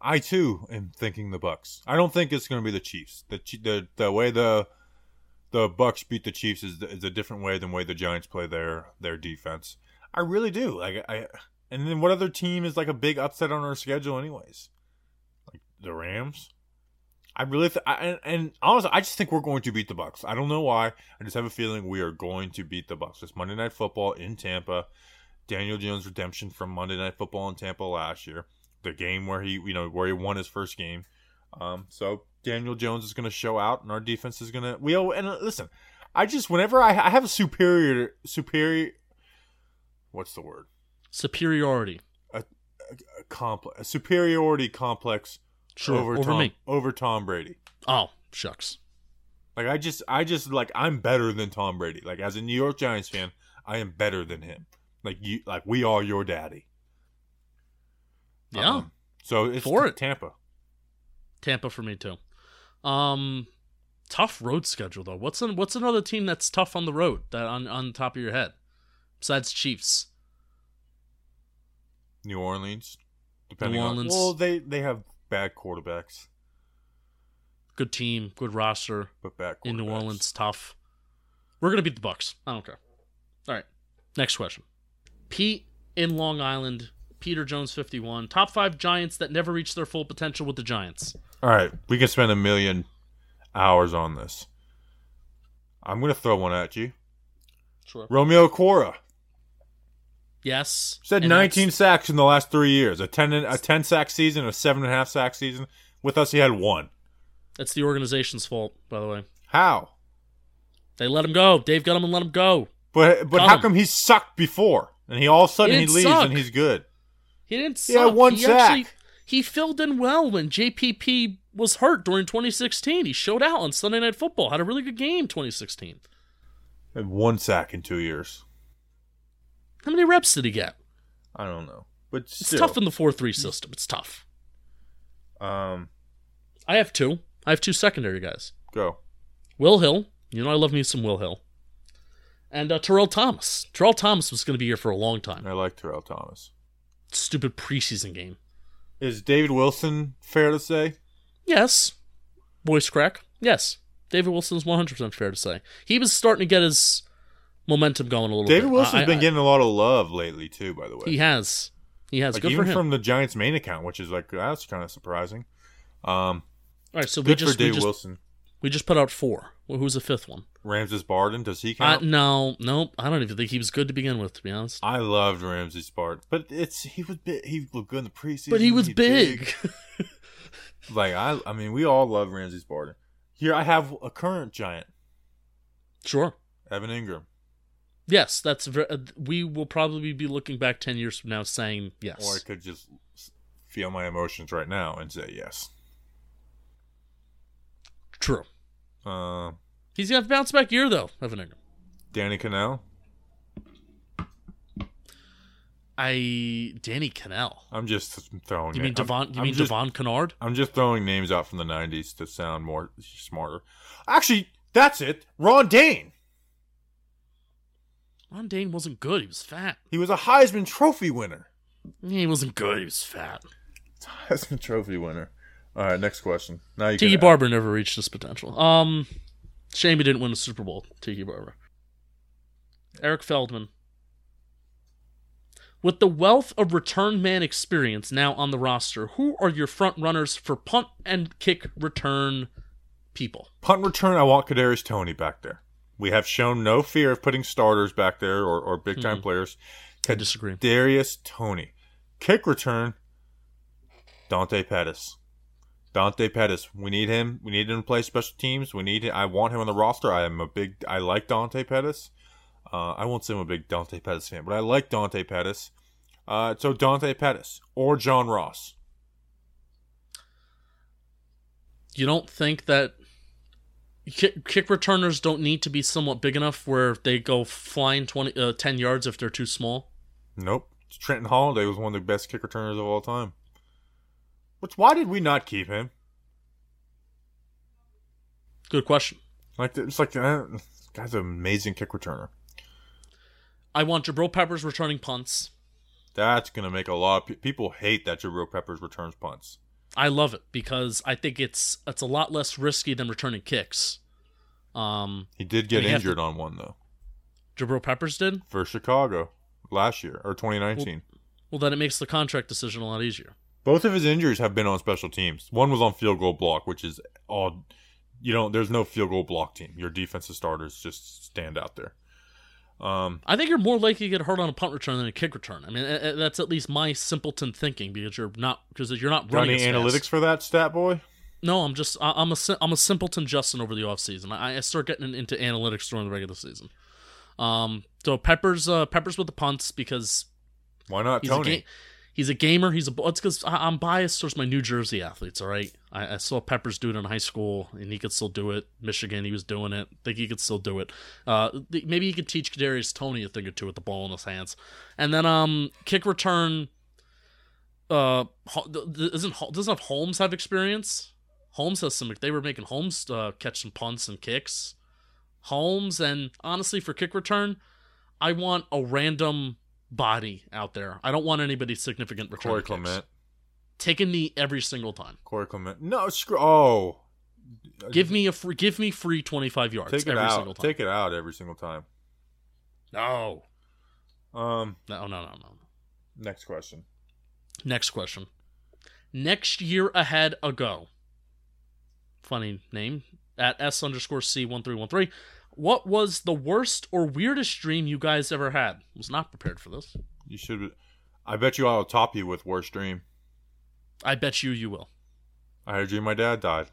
I too am thinking the Bucks. I don't think it's going to be the Chiefs. The the the way the the Bucks beat the Chiefs is is a different way than way the Giants play their their defense. I really do. Like I and then what other team is like a big upset on our schedule anyways? Like the Rams. I really th- I, and, and honestly, I just think we're going to beat the Bucks. I don't know why. I just have a feeling we are going to beat the Bucks. It's Monday Night Football in Tampa. Daniel Jones redemption from Monday Night Football in Tampa last year. The game where he, you know, where he won his first game. Um, so Daniel Jones is going to show out, and our defense is going to. We oh, and uh, listen, I just whenever I, I have a superior superior, what's the word? Superiority. A complex, a superiority complex Sure, over, over Tom, me. over Tom Brady. Oh shucks. Like I just, I just like I'm better than Tom Brady. Like as a New York Giants fan, I am better than him. Like you, like we are your daddy. Yeah. Um, so it's For t- it. Tampa. Tampa for me too. Um, tough road schedule though. What's an, what's another team that's tough on the road that on on top of your head besides Chiefs? New Orleans. Depending New on Orleans. well, they they have bad quarterbacks, Good team, good roster but bad in New Orleans. Tough. We're gonna beat the Bucks. I don't care. All right. Next question. Pete in Long Island. Peter Jones, fifty-one. Top five Giants that never reached their full potential with the Giants. All right, we can spend a million hours on this. I'm gonna throw one at you. Sure. Romeo Okwara Yes. said and 19 that's- sacks in the last three years. A 10 a 10 sack season, a seven and a half sack season. With us, he had one. That's the organization's fault, by the way. How? They let him go. Dave got him and let him go. But but Got how him. come he sucked before and he all of a sudden He he, leaves suck. and he's good? He didn't He had one he sack. Actually, he filled in well when JPP was hurt during 2016. He showed out on Sunday Night Football. Had a really good game 2016. Had one sack in two years. How many reps did he get? I don't know, but It's tough in the 4-3 system. It's tough. um, I have two. I have two secondary guys. go. Will Hill. You know I love me some Will Hill. And uh, Terrell Thomas. Terrell Thomas was going to be here for a long time. I like Terrell Thomas. Stupid preseason game. Is David Wilson fair to say? Yes. Voice crack. Yes. David Wilson's 100% fair to say. He was starting to get his momentum going a little David bit. Wilson's I- been I- getting a lot of love lately too. By the way, He has. He has. like Good even for him. from the Giants main account, which is like that's kind of surprising. Um, All right, so we good just, for David we just Wilson. we just put out four. Well, who's the fifth one? Ramses Barden. Does he Uh, count? no, nope. I don't even think he was good to begin with, to be honest. I loved Ramses Barden, but it's he was big, he looked good in the preseason. But he was He's big. Like I, I mean, we all love Ramses Barden. Here, I have a current giant, sure. Evan Engram, Yes, that's ver- uh, we will probably be looking back 10 years from now saying yes. or I could just feel my emotions right now and say yes. True. Uh, He's got a bounce back year though, Evan Engram. Danny Cannell. I Danny Cannell. I'm just throwing. You mean it. I'm- Devon? You I'm mean just, Devon Kennard? I'm just throwing names out from the '90s to sound more smarter. Actually, that's it. Ron Dayne. Ron Dayne wasn't good. He was fat. He was a Heisman Trophy winner. He wasn't good. He was fat. Heisman Trophy winner. All right, next question. Now you Tiki Barber never reached his potential. Um, shame he didn't win a Super Bowl. Tiki Barber. Eric Feldman. With the wealth of return man experience now on the roster, who are your front runners for punt and kick return people? punt return. I want Kadarius Toney back there. We have shown no fear of putting starters back there or, or big time mm-hmm. players. I disagree. Darius Toney. Kick return. Dante Pettis. Dante Pettis. We need him. We need him to play special teams. We need. I want him on the roster. I am a big. I like Dante Pettis. Uh, I won't say I'm a big Dante Pettis fan, but I like Dante Pettis. Uh, so Dante Pettis or John Ross. You don't think that kick, kick returners don't need to be somewhat big enough where they go flying 20, uh, 10 yards if they're too small? Nope. Trindon Holliday was one of the best kick returners of all time. Which why did we not keep him? Good question. Like it's like uh, this guy's an amazing kick returner. I want Jabril Peppers returning punts. That's gonna make a lot of pe- people hate that Jabril Peppers returns punts. I love it because I think it's it's a lot less risky than returning kicks. Um, He did get have to- injured on one though Jabril Peppers did. for Chicago last year or 2019. Well, then it makes the contract decision a lot easier. Both of his injuries have been on special teams. One was on field goal block, which is all you don't. There's no field goal block team. Your defensive starters just stand out there. Um, I think you're more likely to get hurt on a punt return than a kick return. I mean, that's at least my simpleton thinking because you're not because you're not got running any as fast. analytics for that stat boy? No, I'm just I- I'm a I'm a simpleton Justin over the offseason. I, I start getting into analytics during the regular season. Um, so Peppers uh, Peppers with the punts because Why not Toney? He's a gamer. He's a it's because I'm biased towards my New Jersey athletes. All right, I, I saw Peppers do it in high school, and he could still do it. Michigan, he was doing it. think he could still do it. Uh, th- maybe he could teach Kadarius Toney a thing or two with the ball in his hands, and then um kick return. Uh, isn't doesn't Holmes have experience? Holmes has some. They were making Holmes uh, catch some punts and kicks. Holmes and honestly, for kick return, I want a random body out there. I don't want anybody significant return Corey kicks. Clement. Take a knee every single time. Corey Clement. No, screw. Oh, Give me a free. Give me free twenty five yards take it every out. single time. Take it out every single time. no, Um, no, no, no, no. next question. Next question. Next year ahead ago. Funny name at s underscore c one three one three. What was the worst or weirdest dream you guys ever had? I Was not prepared for this. You should. I bet you I'll top you with worst dream. I bet you you will. I had a dream my dad died.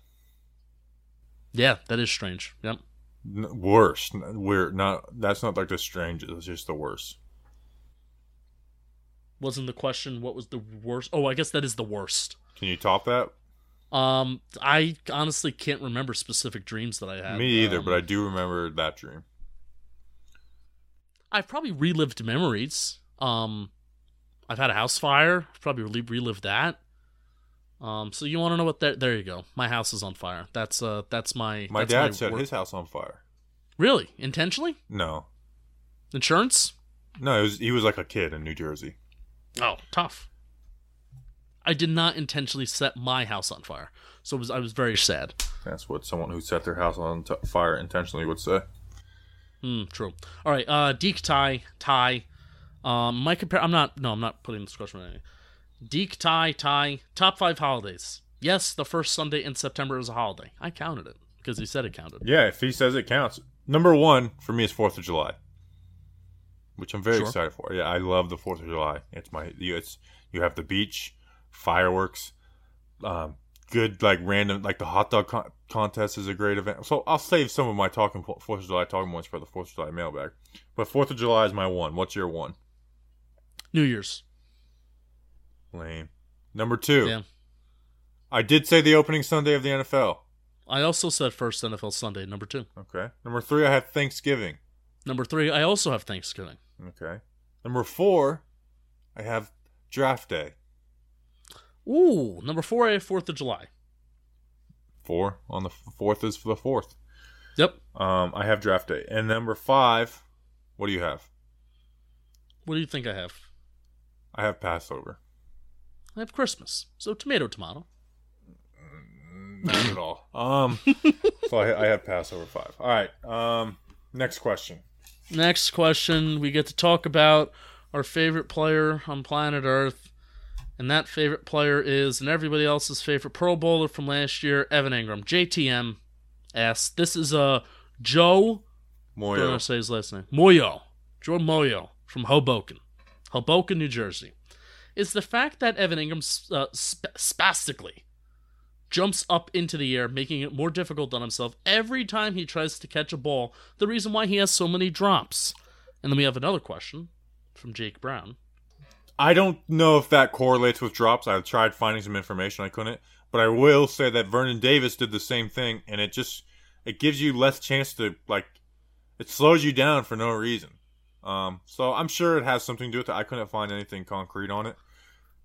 Yeah, that is strange. Yep. N- worst. Weird. Not. That's not like the strangest. It's just the worst. Wasn't the question what was the worst? Oh, I guess that is the worst. Can you top that? Um, I honestly can't remember specific dreams that I had. Me either, Um, but I do remember that dream. I've probably relived memories. Um, I've had a house fire. Probably re- relived that. Um, so you want to know what? There, there you go. My house is on fire. That's uh, that's my. My that's dad set wor- his house on fire. Really intentionally? No, Insurance? no, it was, he was like a kid in New Jersey. Oh, tough. I did not intentionally set my house on fire, so it was I was very sad. That's what someone who set their house on t- fire intentionally would say. Hmm, true. All right, uh, Deke Ty Ty. Um, my compare. I'm not. No, I'm not putting this question on anything. Deke Ty Ty. Top five holidays. Yes, the first Sunday in September is a holiday. I counted it because he said it counted. Yeah, if he says it counts, number one for me is Fourth of July, which I'm very Sure. excited for. Yeah, I love the Fourth of July. It's my it's you have the beach, fireworks, um, good like random like the hot dog con- contest is a great event. So I'll save some of my talking Fourth of July talking points for the Fourth of July mailbag. But Fourth of July is my one. What's your one? New Year's. Lame. Number two. Yeah. I did say the opening Sunday of the NFL. I also said first NFL Sunday, number two. Okay. Number three, I have Thanksgiving. Number three, I also have Thanksgiving. Okay. Number four, I have draft day. Ooh, number four, I have Fourth of July. Four on the fourth is for the fourth. Yep. Um, I have draft day. And number five, what do you have? What do you think I have? I have Passover. I have Christmas. So tomato, tomato. Not at all. Um, so I, I have Passover five. All right. Um, next question. Next question, we get to talk about our favorite player on planet Earth. And that favorite player is, and everybody else's favorite Pro Bowler from last year, Evan Engram. JTM asks, this is uh, Joe, don't know Moyo. to say his last name, Moyo. Joe Moyo from Hoboken, Hoboken, New Jersey. Is the fact that Evan Engram uh, sp- spastically jumps up into the air, making it more difficult on himself every time he tries to catch a ball, the reason why he has so many drops. And then we have another question from Jake Brown. I don't know if that correlates with drops. I've tried finding some information. I couldn't. But I will say that Vernon Davis did the same thing, and it just it gives you less chance to like it slows you down for no reason. Um, so I'm sure it has something to do with it. I couldn't find anything concrete on it.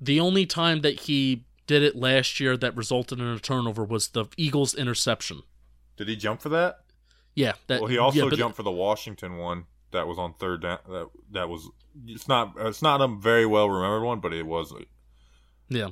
The only time that he did it last year that resulted in a turnover was the Eagles' interception. Did he jump for that? Yeah, that. Well, he also yeah, but- jumped for the Washington one that was on third down. That that was it's not it's not a very well remembered one, but it was. Yeah.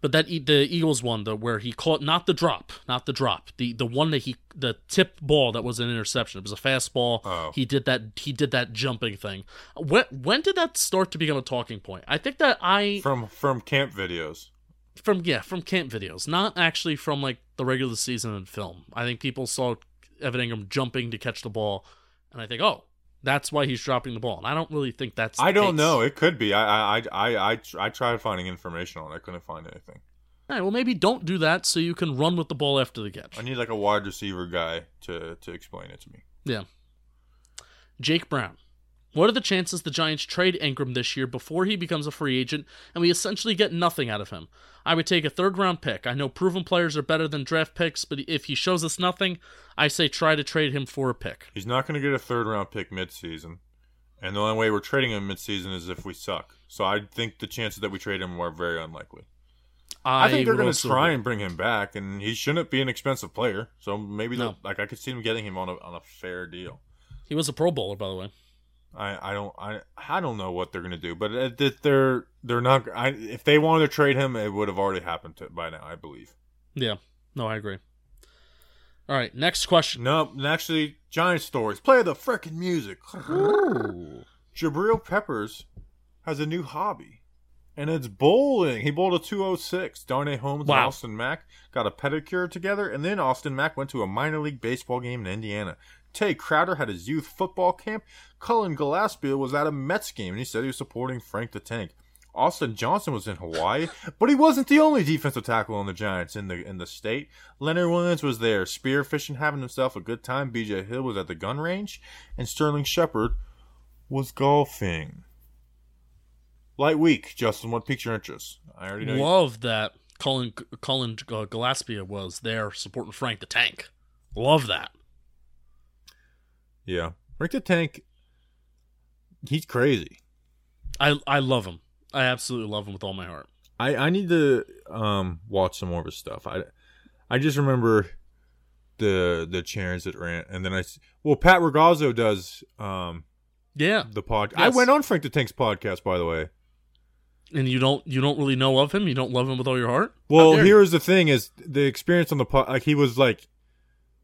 But that the Eagles one though, where he caught not the drop, not the drop, the the one that he the tip ball that was an interception. It was a fastball. Oh. He did that. He did that jumping thing. When when did that start to become a talking point? I think that I From from camp videos. from yeah from camp videos, not actually from like the regular season and film. I think people saw Evan Engram jumping to catch the ball, and I think oh that's why he's dropping the ball. And I don't really think that's. the I don't case. know. It could be. I I I I I, I tried finding information on it. I couldn't find anything. All right, well maybe don't do that so you can run with the ball after the catch. I need like a wide receiver guy to to explain it to me. Yeah. Jake Brown. What are the chances the Giants trade Engram this year before he becomes a free agent and we essentially get nothing out of him? I would take a third round pick. I know proven players are better than draft picks, but if he shows us nothing, I say try to trade him for a pick. He's not going to get a third round pick midseason, and the only way we're trading him midseason is if we suck. So I think the chances that we trade him are very unlikely. I, think they're going to try and bring him back, and he shouldn't be an expensive player. So maybe No. like I could see him getting him on a on a fair deal. He was a Pro Bowler, by the way. I, I don't I I don't know what they're gonna do, but uh, it- they're they're not. I, if they wanted to trade him, it would have already happened to, by now. I believe. Yeah. No, I agree. All right, next question. No, actually, Giant stories. Play the frickin' music. Jabril Peppers has a new hobby, and it's bowling. He bowled a 206. Darnay Holmes and Austin Mack got a pedicure together, and then Austin Mack went to a minor league baseball game in Indiana. Tae Crowder had his youth football camp. Cullen Gillaspia was at a Mets game, and he said he was supporting Frank the Tank. Austin Johnson was in Hawaii, but he wasn't the only defensive tackle on the Giants in the in the state. Leonard Williams was there, spearfishing, having himself a good time. B.J. Hill was at the gun range, and Sterling Shepard was golfing. Light week, Justin. What piques your interest? I already know. you- Love that Colin Colin uh, Gillaspia was there supporting Frank the Tank. Love that. Yeah, Frank the Tank. He's crazy. I I love him. I absolutely love him with all my heart. I I need to um watch some more of his stuff. I I just remember the the chairs that ran, and then I well Pat Ragazzo does um Yeah, the pod. I went on Frank the Tank's podcast, by the way. and you don't you don't really know of him. You don't love him with all your heart. Well, you. here's the thing: is the experience on the pod. Like he was like,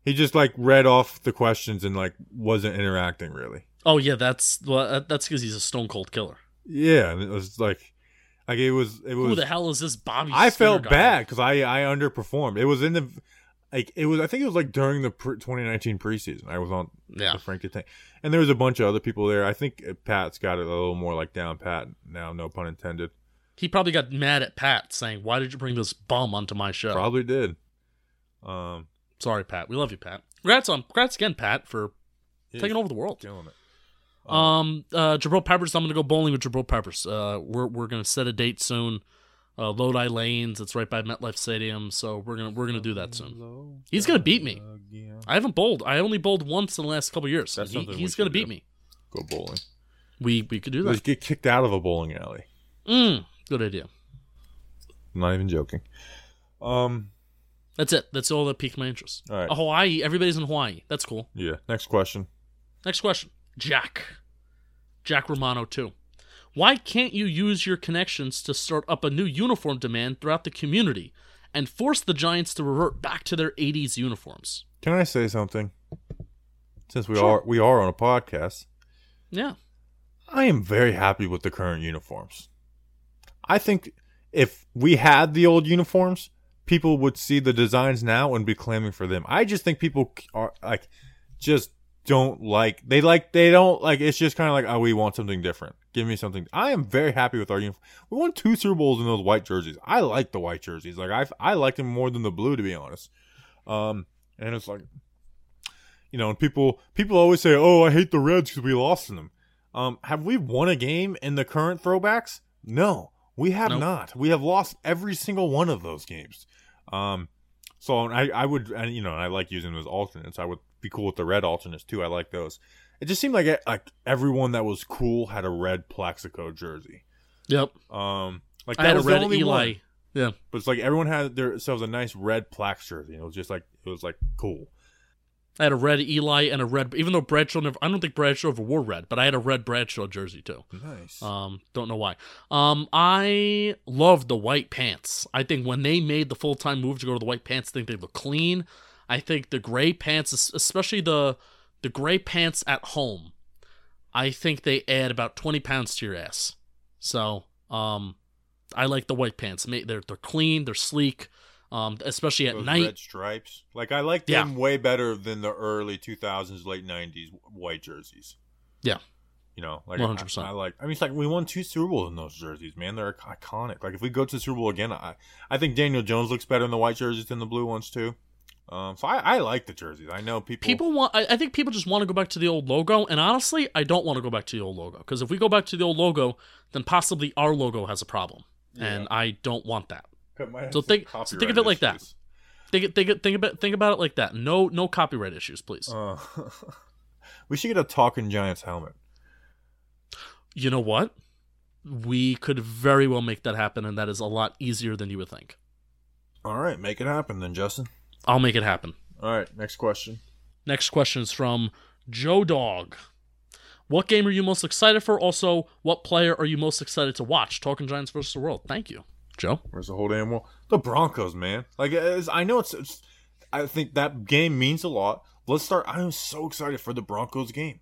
he just like read off the questions and like wasn't interacting really. Oh yeah, that's well, that's because he's a stone cold killer. Yeah, and it was like, like it was it was. Who the hell is this Bobby? I Skinner felt guy? bad because I I underperformed. It was in the like it was. I think it was like during the pre- 2019 preseason. I was on Yeah. the Frank the Tank, and there was a bunch of other people there. I think uh, Pat's got it a little more like down pat now. No pun intended. He probably got mad at Pat saying, "Why did you bring this bum onto my show?" Probably did. Um, Sorry, Pat. We love you, Pat. Congrats on congrats again, Pat, for he's taking over the world. killing it. Um, uh, Jabril Peppers. I'm gonna go bowling with Jabril Peppers. Uh, we're we're gonna set a date soon. Uh, Lodi Lanes. It's right by MetLife Stadium, so we're gonna we're gonna do that soon. He's gonna beat me. I haven't bowled. I only bowled once in the last couple years. That's He- something he's gonna should beat do. me. Go bowling. We we could do Just that. get kicked out of a bowling alley. Mm, good idea. I'm not even joking. Um. That's it. That's all that piqued my interest. All right. Hawaii. Everybody's in Hawaii. That's cool. Yeah. Next question. Next question. Jack. Jack Romano, too. Why can't you use your connections to start up a new uniform demand throughout the community and force the Giants to revert back to their 80s uniforms? Can I say something? Since we Sure. are we are on a podcast, Yeah. I am very happy with the current uniforms. I think if we had the old uniforms, people would see the designs now and be clamoring for them. I just think people are like just don't like they like they don't like it's just kind of like oh we want something different. Give me something. I am very happy with our uniform. We won two Super Bowls in those white jerseys. I like the white jerseys. Like I I like them more than the blue to be honest. Um and it's like you know, and people people always say, "Oh, I hate the Reds because we lost in them." Um, have we won a game in the current throwbacks? No, we have Nope. not. We have lost every single one of those games. Um, so I I would and you know I like using those alternates. I would be cool with the red alternates too. I like those. It just seemed like it, like everyone that was cool had a red Plaxico jersey. Yep. Um, like I that had a red only Eli. one. Yeah. But it's like everyone had themselves a nice red Plax jersey. And it was just like it was like cool. I had a red Eli and a red, even though Bradshaw never, I don't think Bradshaw ever wore red, but I had a red Bradshaw jersey too. Nice. Um, don't know why. Um, I love the white pants. I think when they made the full time move to go to the white pants, I think they look clean. I think the gray pants, especially the the gray pants at home, I think they add about twenty pounds to your ass. So, um, I like the white pants. They're they're clean, they're sleek. Um, especially at Those night. red stripes. Like I like Yeah. them way better than the early 2000s, late 90s white jerseys. Yeah. You know, like 100%. I, I like. I mean, it's like we won two Super Bowls in those jerseys, man. They're iconic. Like if we go to the Super Bowl again, I I think Daniel Jones looks better in the white jerseys than the blue ones too. Um, so I, I like the jerseys. I know people. People want. I, I think people just want to go back to the old logo, and honestly, I don't want to go back to the old logo because if we go back to the old logo, then possibly our logo has a problem, and I don't want that. So think- so think of it like that. Think think think about think about it like that. No no copyright issues, please. Uh, we should get a talking Giants helmet. you know what? We could very well make that happen, and that is a lot easier than you would think. All right, make it happen then, Justin. I'll make it happen. All right, next question. Next question is from Joe Dog. What game are you most excited for? Also, what player are you most excited to watch? Talking Giants versus the World. Thank you, Joe. Where's the whole damn world? The Broncos, man. Like as, I know it's, it's. I think that game means a lot. Let's start. I'm so excited for the Broncos game.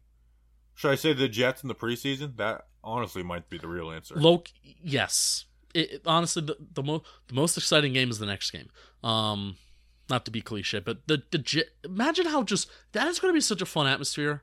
Should I say the Jets in the preseason? That honestly might be the real answer. Loke, yes. It, it- honestly, the the, mo- the most exciting game is the next game. Um, not to be cliche, but the the J- imagine how just that is going to be such a fun atmosphere.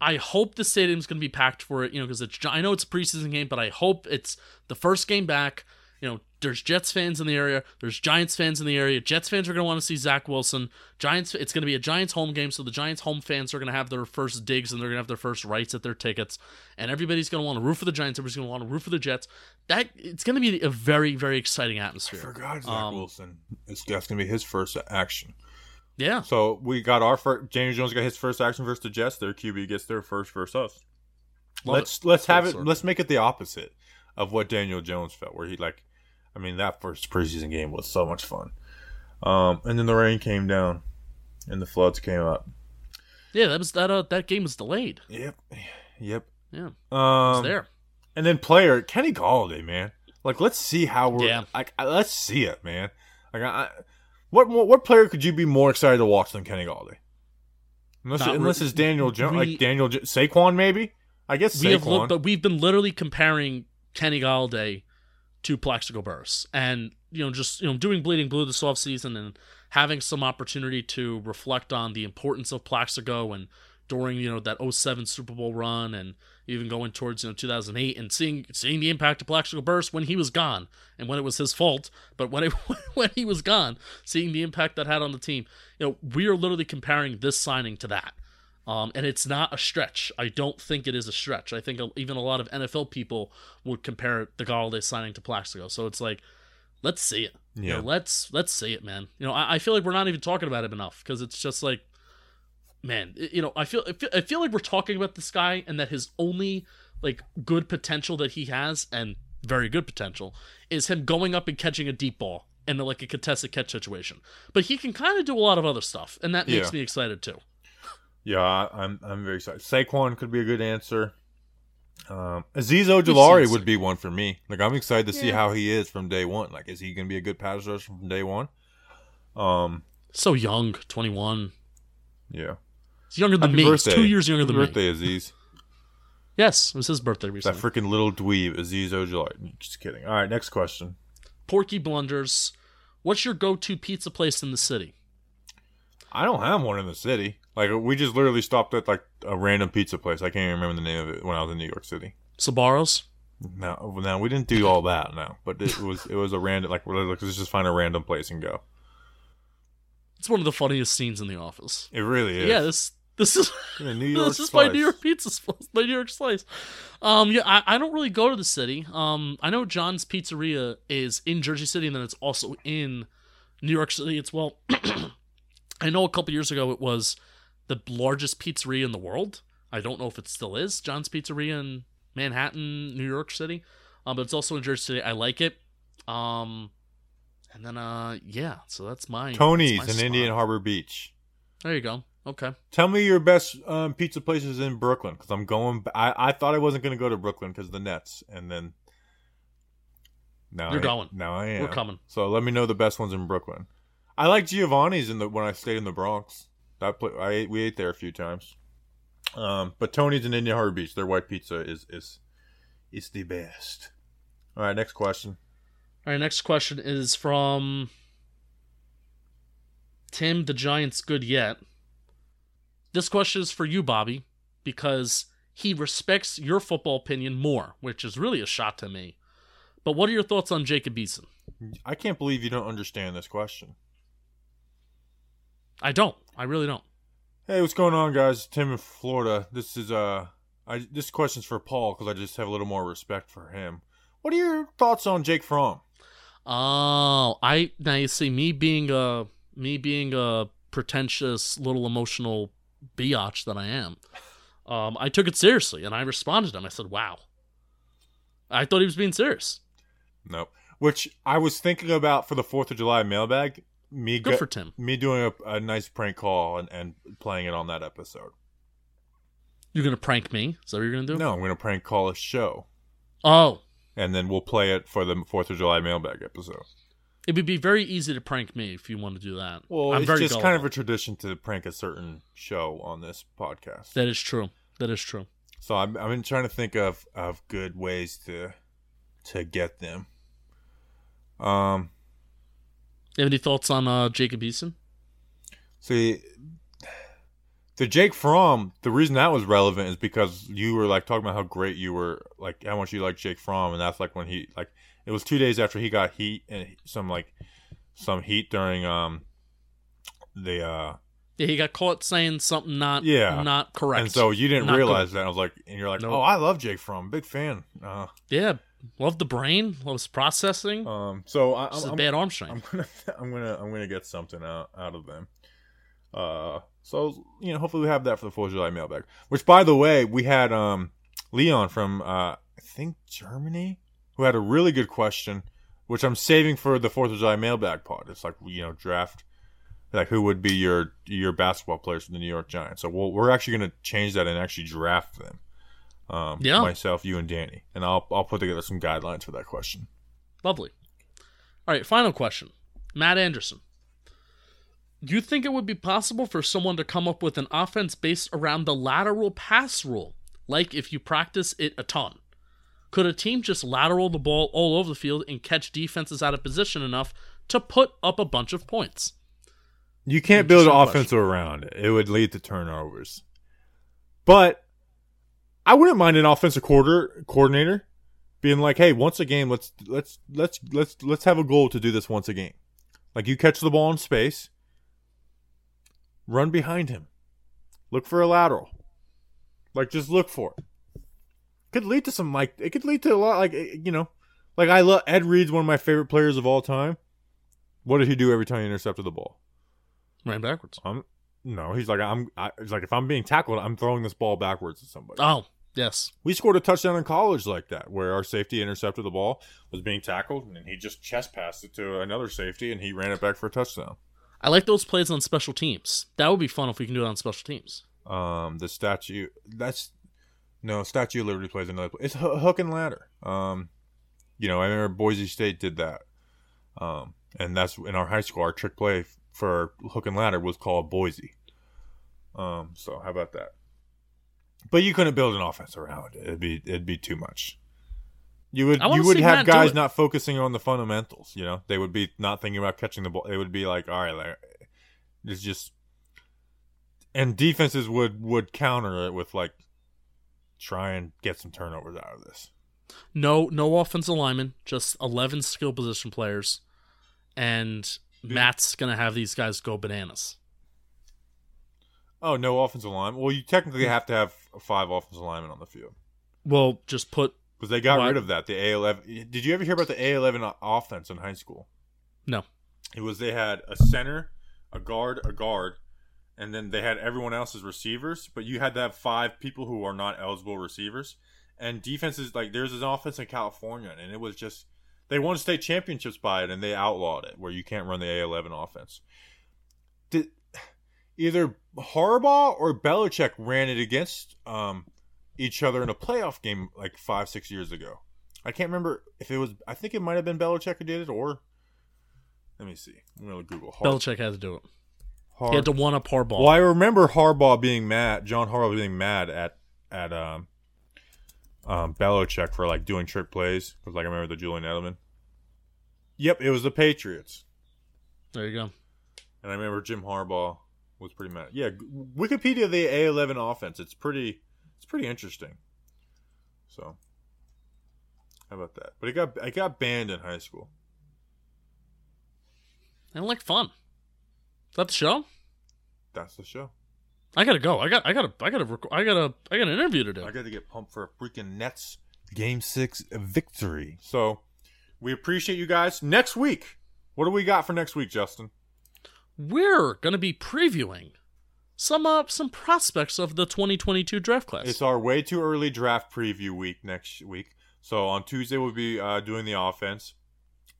I hope the stadium's going to be packed for it, you know, because it's I know it's a preseason game, but I hope it's the first game back. You know, there's Jets fans in the area, there's Giants fans in the area. Jets fans are going to want to see Zach Wilson. Giants, it's going to be a Giants home game, so the Giants home fans are going to have their first digs and they're going to have their first rights at their tickets, and everybody's going to want to root for the Giants. Everybody's going to want to root for the Jets. That it's going to be a very very exciting I atmosphere. forgot Zach Um, Wilson. It's that's gonna be his first action. Yeah, So we got our first. James Jones got his first action versus the Jets. Their QB gets their first versus us. Love let's it. let's have it. Let's make it the opposite of what Daniel Jones felt, where he like, I mean, that first preseason game was so much fun. Um, and then the rain came down, and the floods came up. yeah. That was that. Uh, that game was delayed. Yep, yep. Yeah, Um, there. and then player Kenny Golladay, man. Like, let's see how we're. Yeah. Like, let's see it, man. Like, I, what what what player could you be more excited to watch than Kenny Golladay? Unless Not unless re- it's Daniel Jones, like Daniel J- Saquon, maybe. I guess we have Saquon. looked, but we've been literally comparing Kenny Golladay to Plaxico Burress, and you know, just you know, doing bleeding blue this offseason and having some opportunity to reflect on the importance of Plaxico and during you know that 07 Super Bowl run and even going towards you know 2008 and seeing seeing the impact of Plaxico Burress when he was gone and when it was his fault, but when it when he was gone, seeing the impact that had on the team. You know, we are literally comparing this signing to that. Um, and it's not a stretch. I don't think it is a stretch. I think even a lot of NFL people would compare the Golladay signing to Plaxico. So it's like, let's see it. You Yeah. know, let's let's see it, man. You know, I, I feel like we're not even talking about him enough because it's just like, man, you know, I feel, I feel I feel like we're talking about this guy and that his only like good potential that he has and very good potential is him going up and catching a deep ball in like a contested catch situation. But he can kind of do a lot of other stuff, and that makes Yeah. me excited too. Yeah, I, I'm I'm very excited. Saquon could be a good answer. Um, Azeez Ojulari would be one for me. Like I'm excited to see how he is from day one. Like, is he gonna be a good pass rusher from day one? Um, So young, 21. yeah. He's younger than Happy me. birthday. He's two years younger Happy than me. birthday, Azeez. Yes, it was his birthday recently. That freaking little dweeb, Azeez Ojulari. Just kidding. All right, next question. Porky Blunders. What's your go-to pizza place in the city? I don't have one in the city. Like we just literally stopped at like a random pizza place. I can't even remember the name of it when I was in New York City. Sabaros? No, no, we didn't do all that. No, but it was it was a random like let's just find a random place and go. It's one of the funniest scenes in The Office. It really is. Yeah, this this is In a New York this is my. New York pizza slice, my New York slice. Um, yeah, I, I don't really go to the city. Um, I know John's Pizzeria is in Jersey City, and then it's also in New York City. It's well, I know a couple years ago it was the largest pizzeria in the world. I don't know if it still is John's Pizzeria in Manhattan, New York City, um, but it's also in Jersey City. I like it. Um, and then uh, yeah, so that's my Tony's that's my in spot. Indian Harbor Beach. There you go. Okay. Tell me your best um, pizza places in Brooklyn because I'm going. I, I thought I wasn't going to go to Brooklyn because the Nets, and then now You're I, going. Now I am. We're coming. So let me know the best ones in Brooklyn. I like Giovanni's in the when I stayed in the Bronx. That pla I ate, we ate there a few times. Um, but Tony's in Indian Harbor Beach. Their white pizza is is is the best. All right, next question. All right, next question is from Tim the Giants good yet. This question is for you, Bobby, because he respects your football opinion more, which is really a shot to me. But what are your thoughts on Jacob Eason? I can't believe you don't understand this question. I don't. I really don't. Hey, what's going on, guys? Tim in Florida. This is uh, I this question's for Paul because I just have a little more respect for him. What are your thoughts on Jake Fromm? Oh, I now you see me being a me being a pretentious little emotional biatch that I am. Um, I took it seriously and I responded to him. I said, "Wow." I thought he was being serious. Nope. Which I was thinking about for the Fourth of July mailbag. Me Good go- for Tim. me doing a, a nice prank call and, and playing it on that episode. You're gonna prank me? Is that what you're gonna do? No, I'm going to prank call a show, Oh, and then we'll play it for the Fourth of July mailbag episode. it would be very easy to prank me if you want to do that. Well, I'm it's very just gullible. kind of a tradition to prank a certain show on this podcast. That is true. That is true. So I'm I've been trying to think of of good ways to to get them. Um, You have any thoughts on uh, Jacob Eason? see, the Jake Fromm. The reason that was relevant is because you were like talking about how great you were, like how much you like Jake Fromm, and that's like when he like it was two days after he got heat and some like some heat during um the uh Yeah, he got caught saying something not Yeah. not correct. and so you didn't Not realize good. that I was like and you're like Nope. oh I love Jake Fromm big fan uh yeah, love the brain, loves processing. um so I, I'm, a bad arm strength. I'm gonna I'm gonna I'm gonna get something out out of them. Uh, so you know, hopefully we have that for the Fourth of July mailbag. Which, by the way, we had um Leon from uh I think Germany who had a really good question, which I'm saving for the Fourth of July mailbag pod. It's like you know draft. Like who would be your your basketball players for the New York Giants? So we'll, we're actually going to change that and actually draft them. Um, Yeah. Myself, you, and Danny, and I'll I'll put together some guidelines for that question. Lovely. All right, final question. Matt Anderson. Do you think it would be possible for someone to come up with an offense based around the lateral pass rule, like if you practice it a ton? Could a team just lateral the ball all over the field and catch defenses out of position enough to put up a bunch of points? You can't build an offensive around it. It would lead to turnovers. But I wouldn't mind an offensive quarter coordinator being like, "Hey, once a game, let's let's let's let's let's have a goal to do this once a game. Like you catch the ball in space, run behind him, look for a lateral, like just look for it. Could lead to some like it could lead to a lot like eh, you know, like I love Ed Reed's one of my favorite players of all time. What did he do every time he intercepted the ball? Ran backwards. I'm no, he's like I'm. I, he's like if I'm being tackled, I'm throwing this ball backwards at somebody. Oh, yes. we scored a touchdown in college like that, where our safety intercepted the ball, was being tackled, and he just chest passed it to another safety, and he ran it back for a touchdown. I like those plays on special teams. That would be fun if we can do it on special teams. Um, the statue that's no Statue of Liberty plays another. Play. It's hook and ladder. Um, you know, I remember Boise State did that. Um, and that's in our high school. Our trick play for hook and ladder was called Boise. Um, so how about that? But you couldn't build an offense around it. It'd be it'd be too much. You would you would have guys not focusing on the fundamentals. You know, they would be not thinking about catching the ball. They would be like, all right, like, it's just. And defenses would would counter it with like, try and get some turnovers out of this. No, no offensive linemen, just eleven skill position players, and Matt's gonna have these guys go bananas. Oh, no offensive line. Well, you technically have to have five offensive linemen on the field Well, just put because they got Why- rid of that. The A eleven. Did you ever hear about the A eleven offense in high school? no. It was they had a center, a guard, a guard, and then they had everyone else as receivers. But you had to have five people who are not eligible receivers. And defenses like there's an offense in California, and it was just they won state championships by it, and they outlawed it where you can't run the A eleven offense. Did either Harbaugh or Belichick ran it against um, each other in a playoff game like five six years ago? I can't remember if it was. I think it might have been Belichick who did it, or let me see. I'm gonna Google. Har- Belichick had to do it. Har- He had to one up Harbaugh. well, I remember Harbaugh being mad. John Harbaugh being mad at at um, um, Belichick for like doing trick plays. Because like I remember the Julian Edelman. Yep, it was the Patriots, There you go. and I remember Jim Harbaugh was pretty mad. Yeah, Wikipedia the A11 offense. It's pretty. It's pretty interesting. So, how about that? But it got I got banned in high school. I don't like fun. Is that the show? That's the show. I gotta go. I got. I gotta. I gotta. Rec- I gotta. I got an interview to do. I got to get pumped for a freaking Nets game six victory. So we appreciate you guys. Next week, what do we got for next week, Justin? We're gonna be previewing some uh, some prospects of the 2022 draft class. It's our way too early draft preview week next week. So on Tuesday we'll be uh, doing the offense.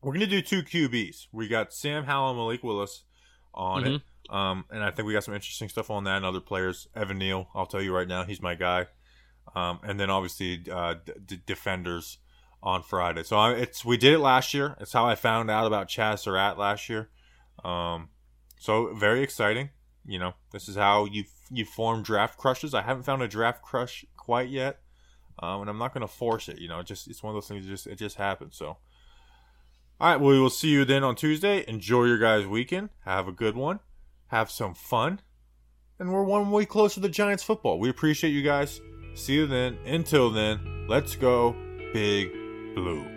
We're gonna do two QBs. We got Sam Howell and Malik Willis on it, um, and I think we got some interesting stuff on that and other players. Evan Neal, I'll tell you right now, he's my guy. Um, and then obviously uh, d- d- defenders on Friday. So I, it's we did it last year. It's how I found out about Chaz Surratt last year. Um, so very exciting. You know, this is how you you form draft crushes. I haven't found a draft crush quite yet, um, and I'm not going to force it. You know, it just it's one of those things. Just it just happens. So, all right, Well, we will see you then on Tuesday. Enjoy your guys' weekend. Have a good one. Have some fun. And we're one week closer to the Giants football. We appreciate you guys. See you then. Until then, let's go, Big Blue.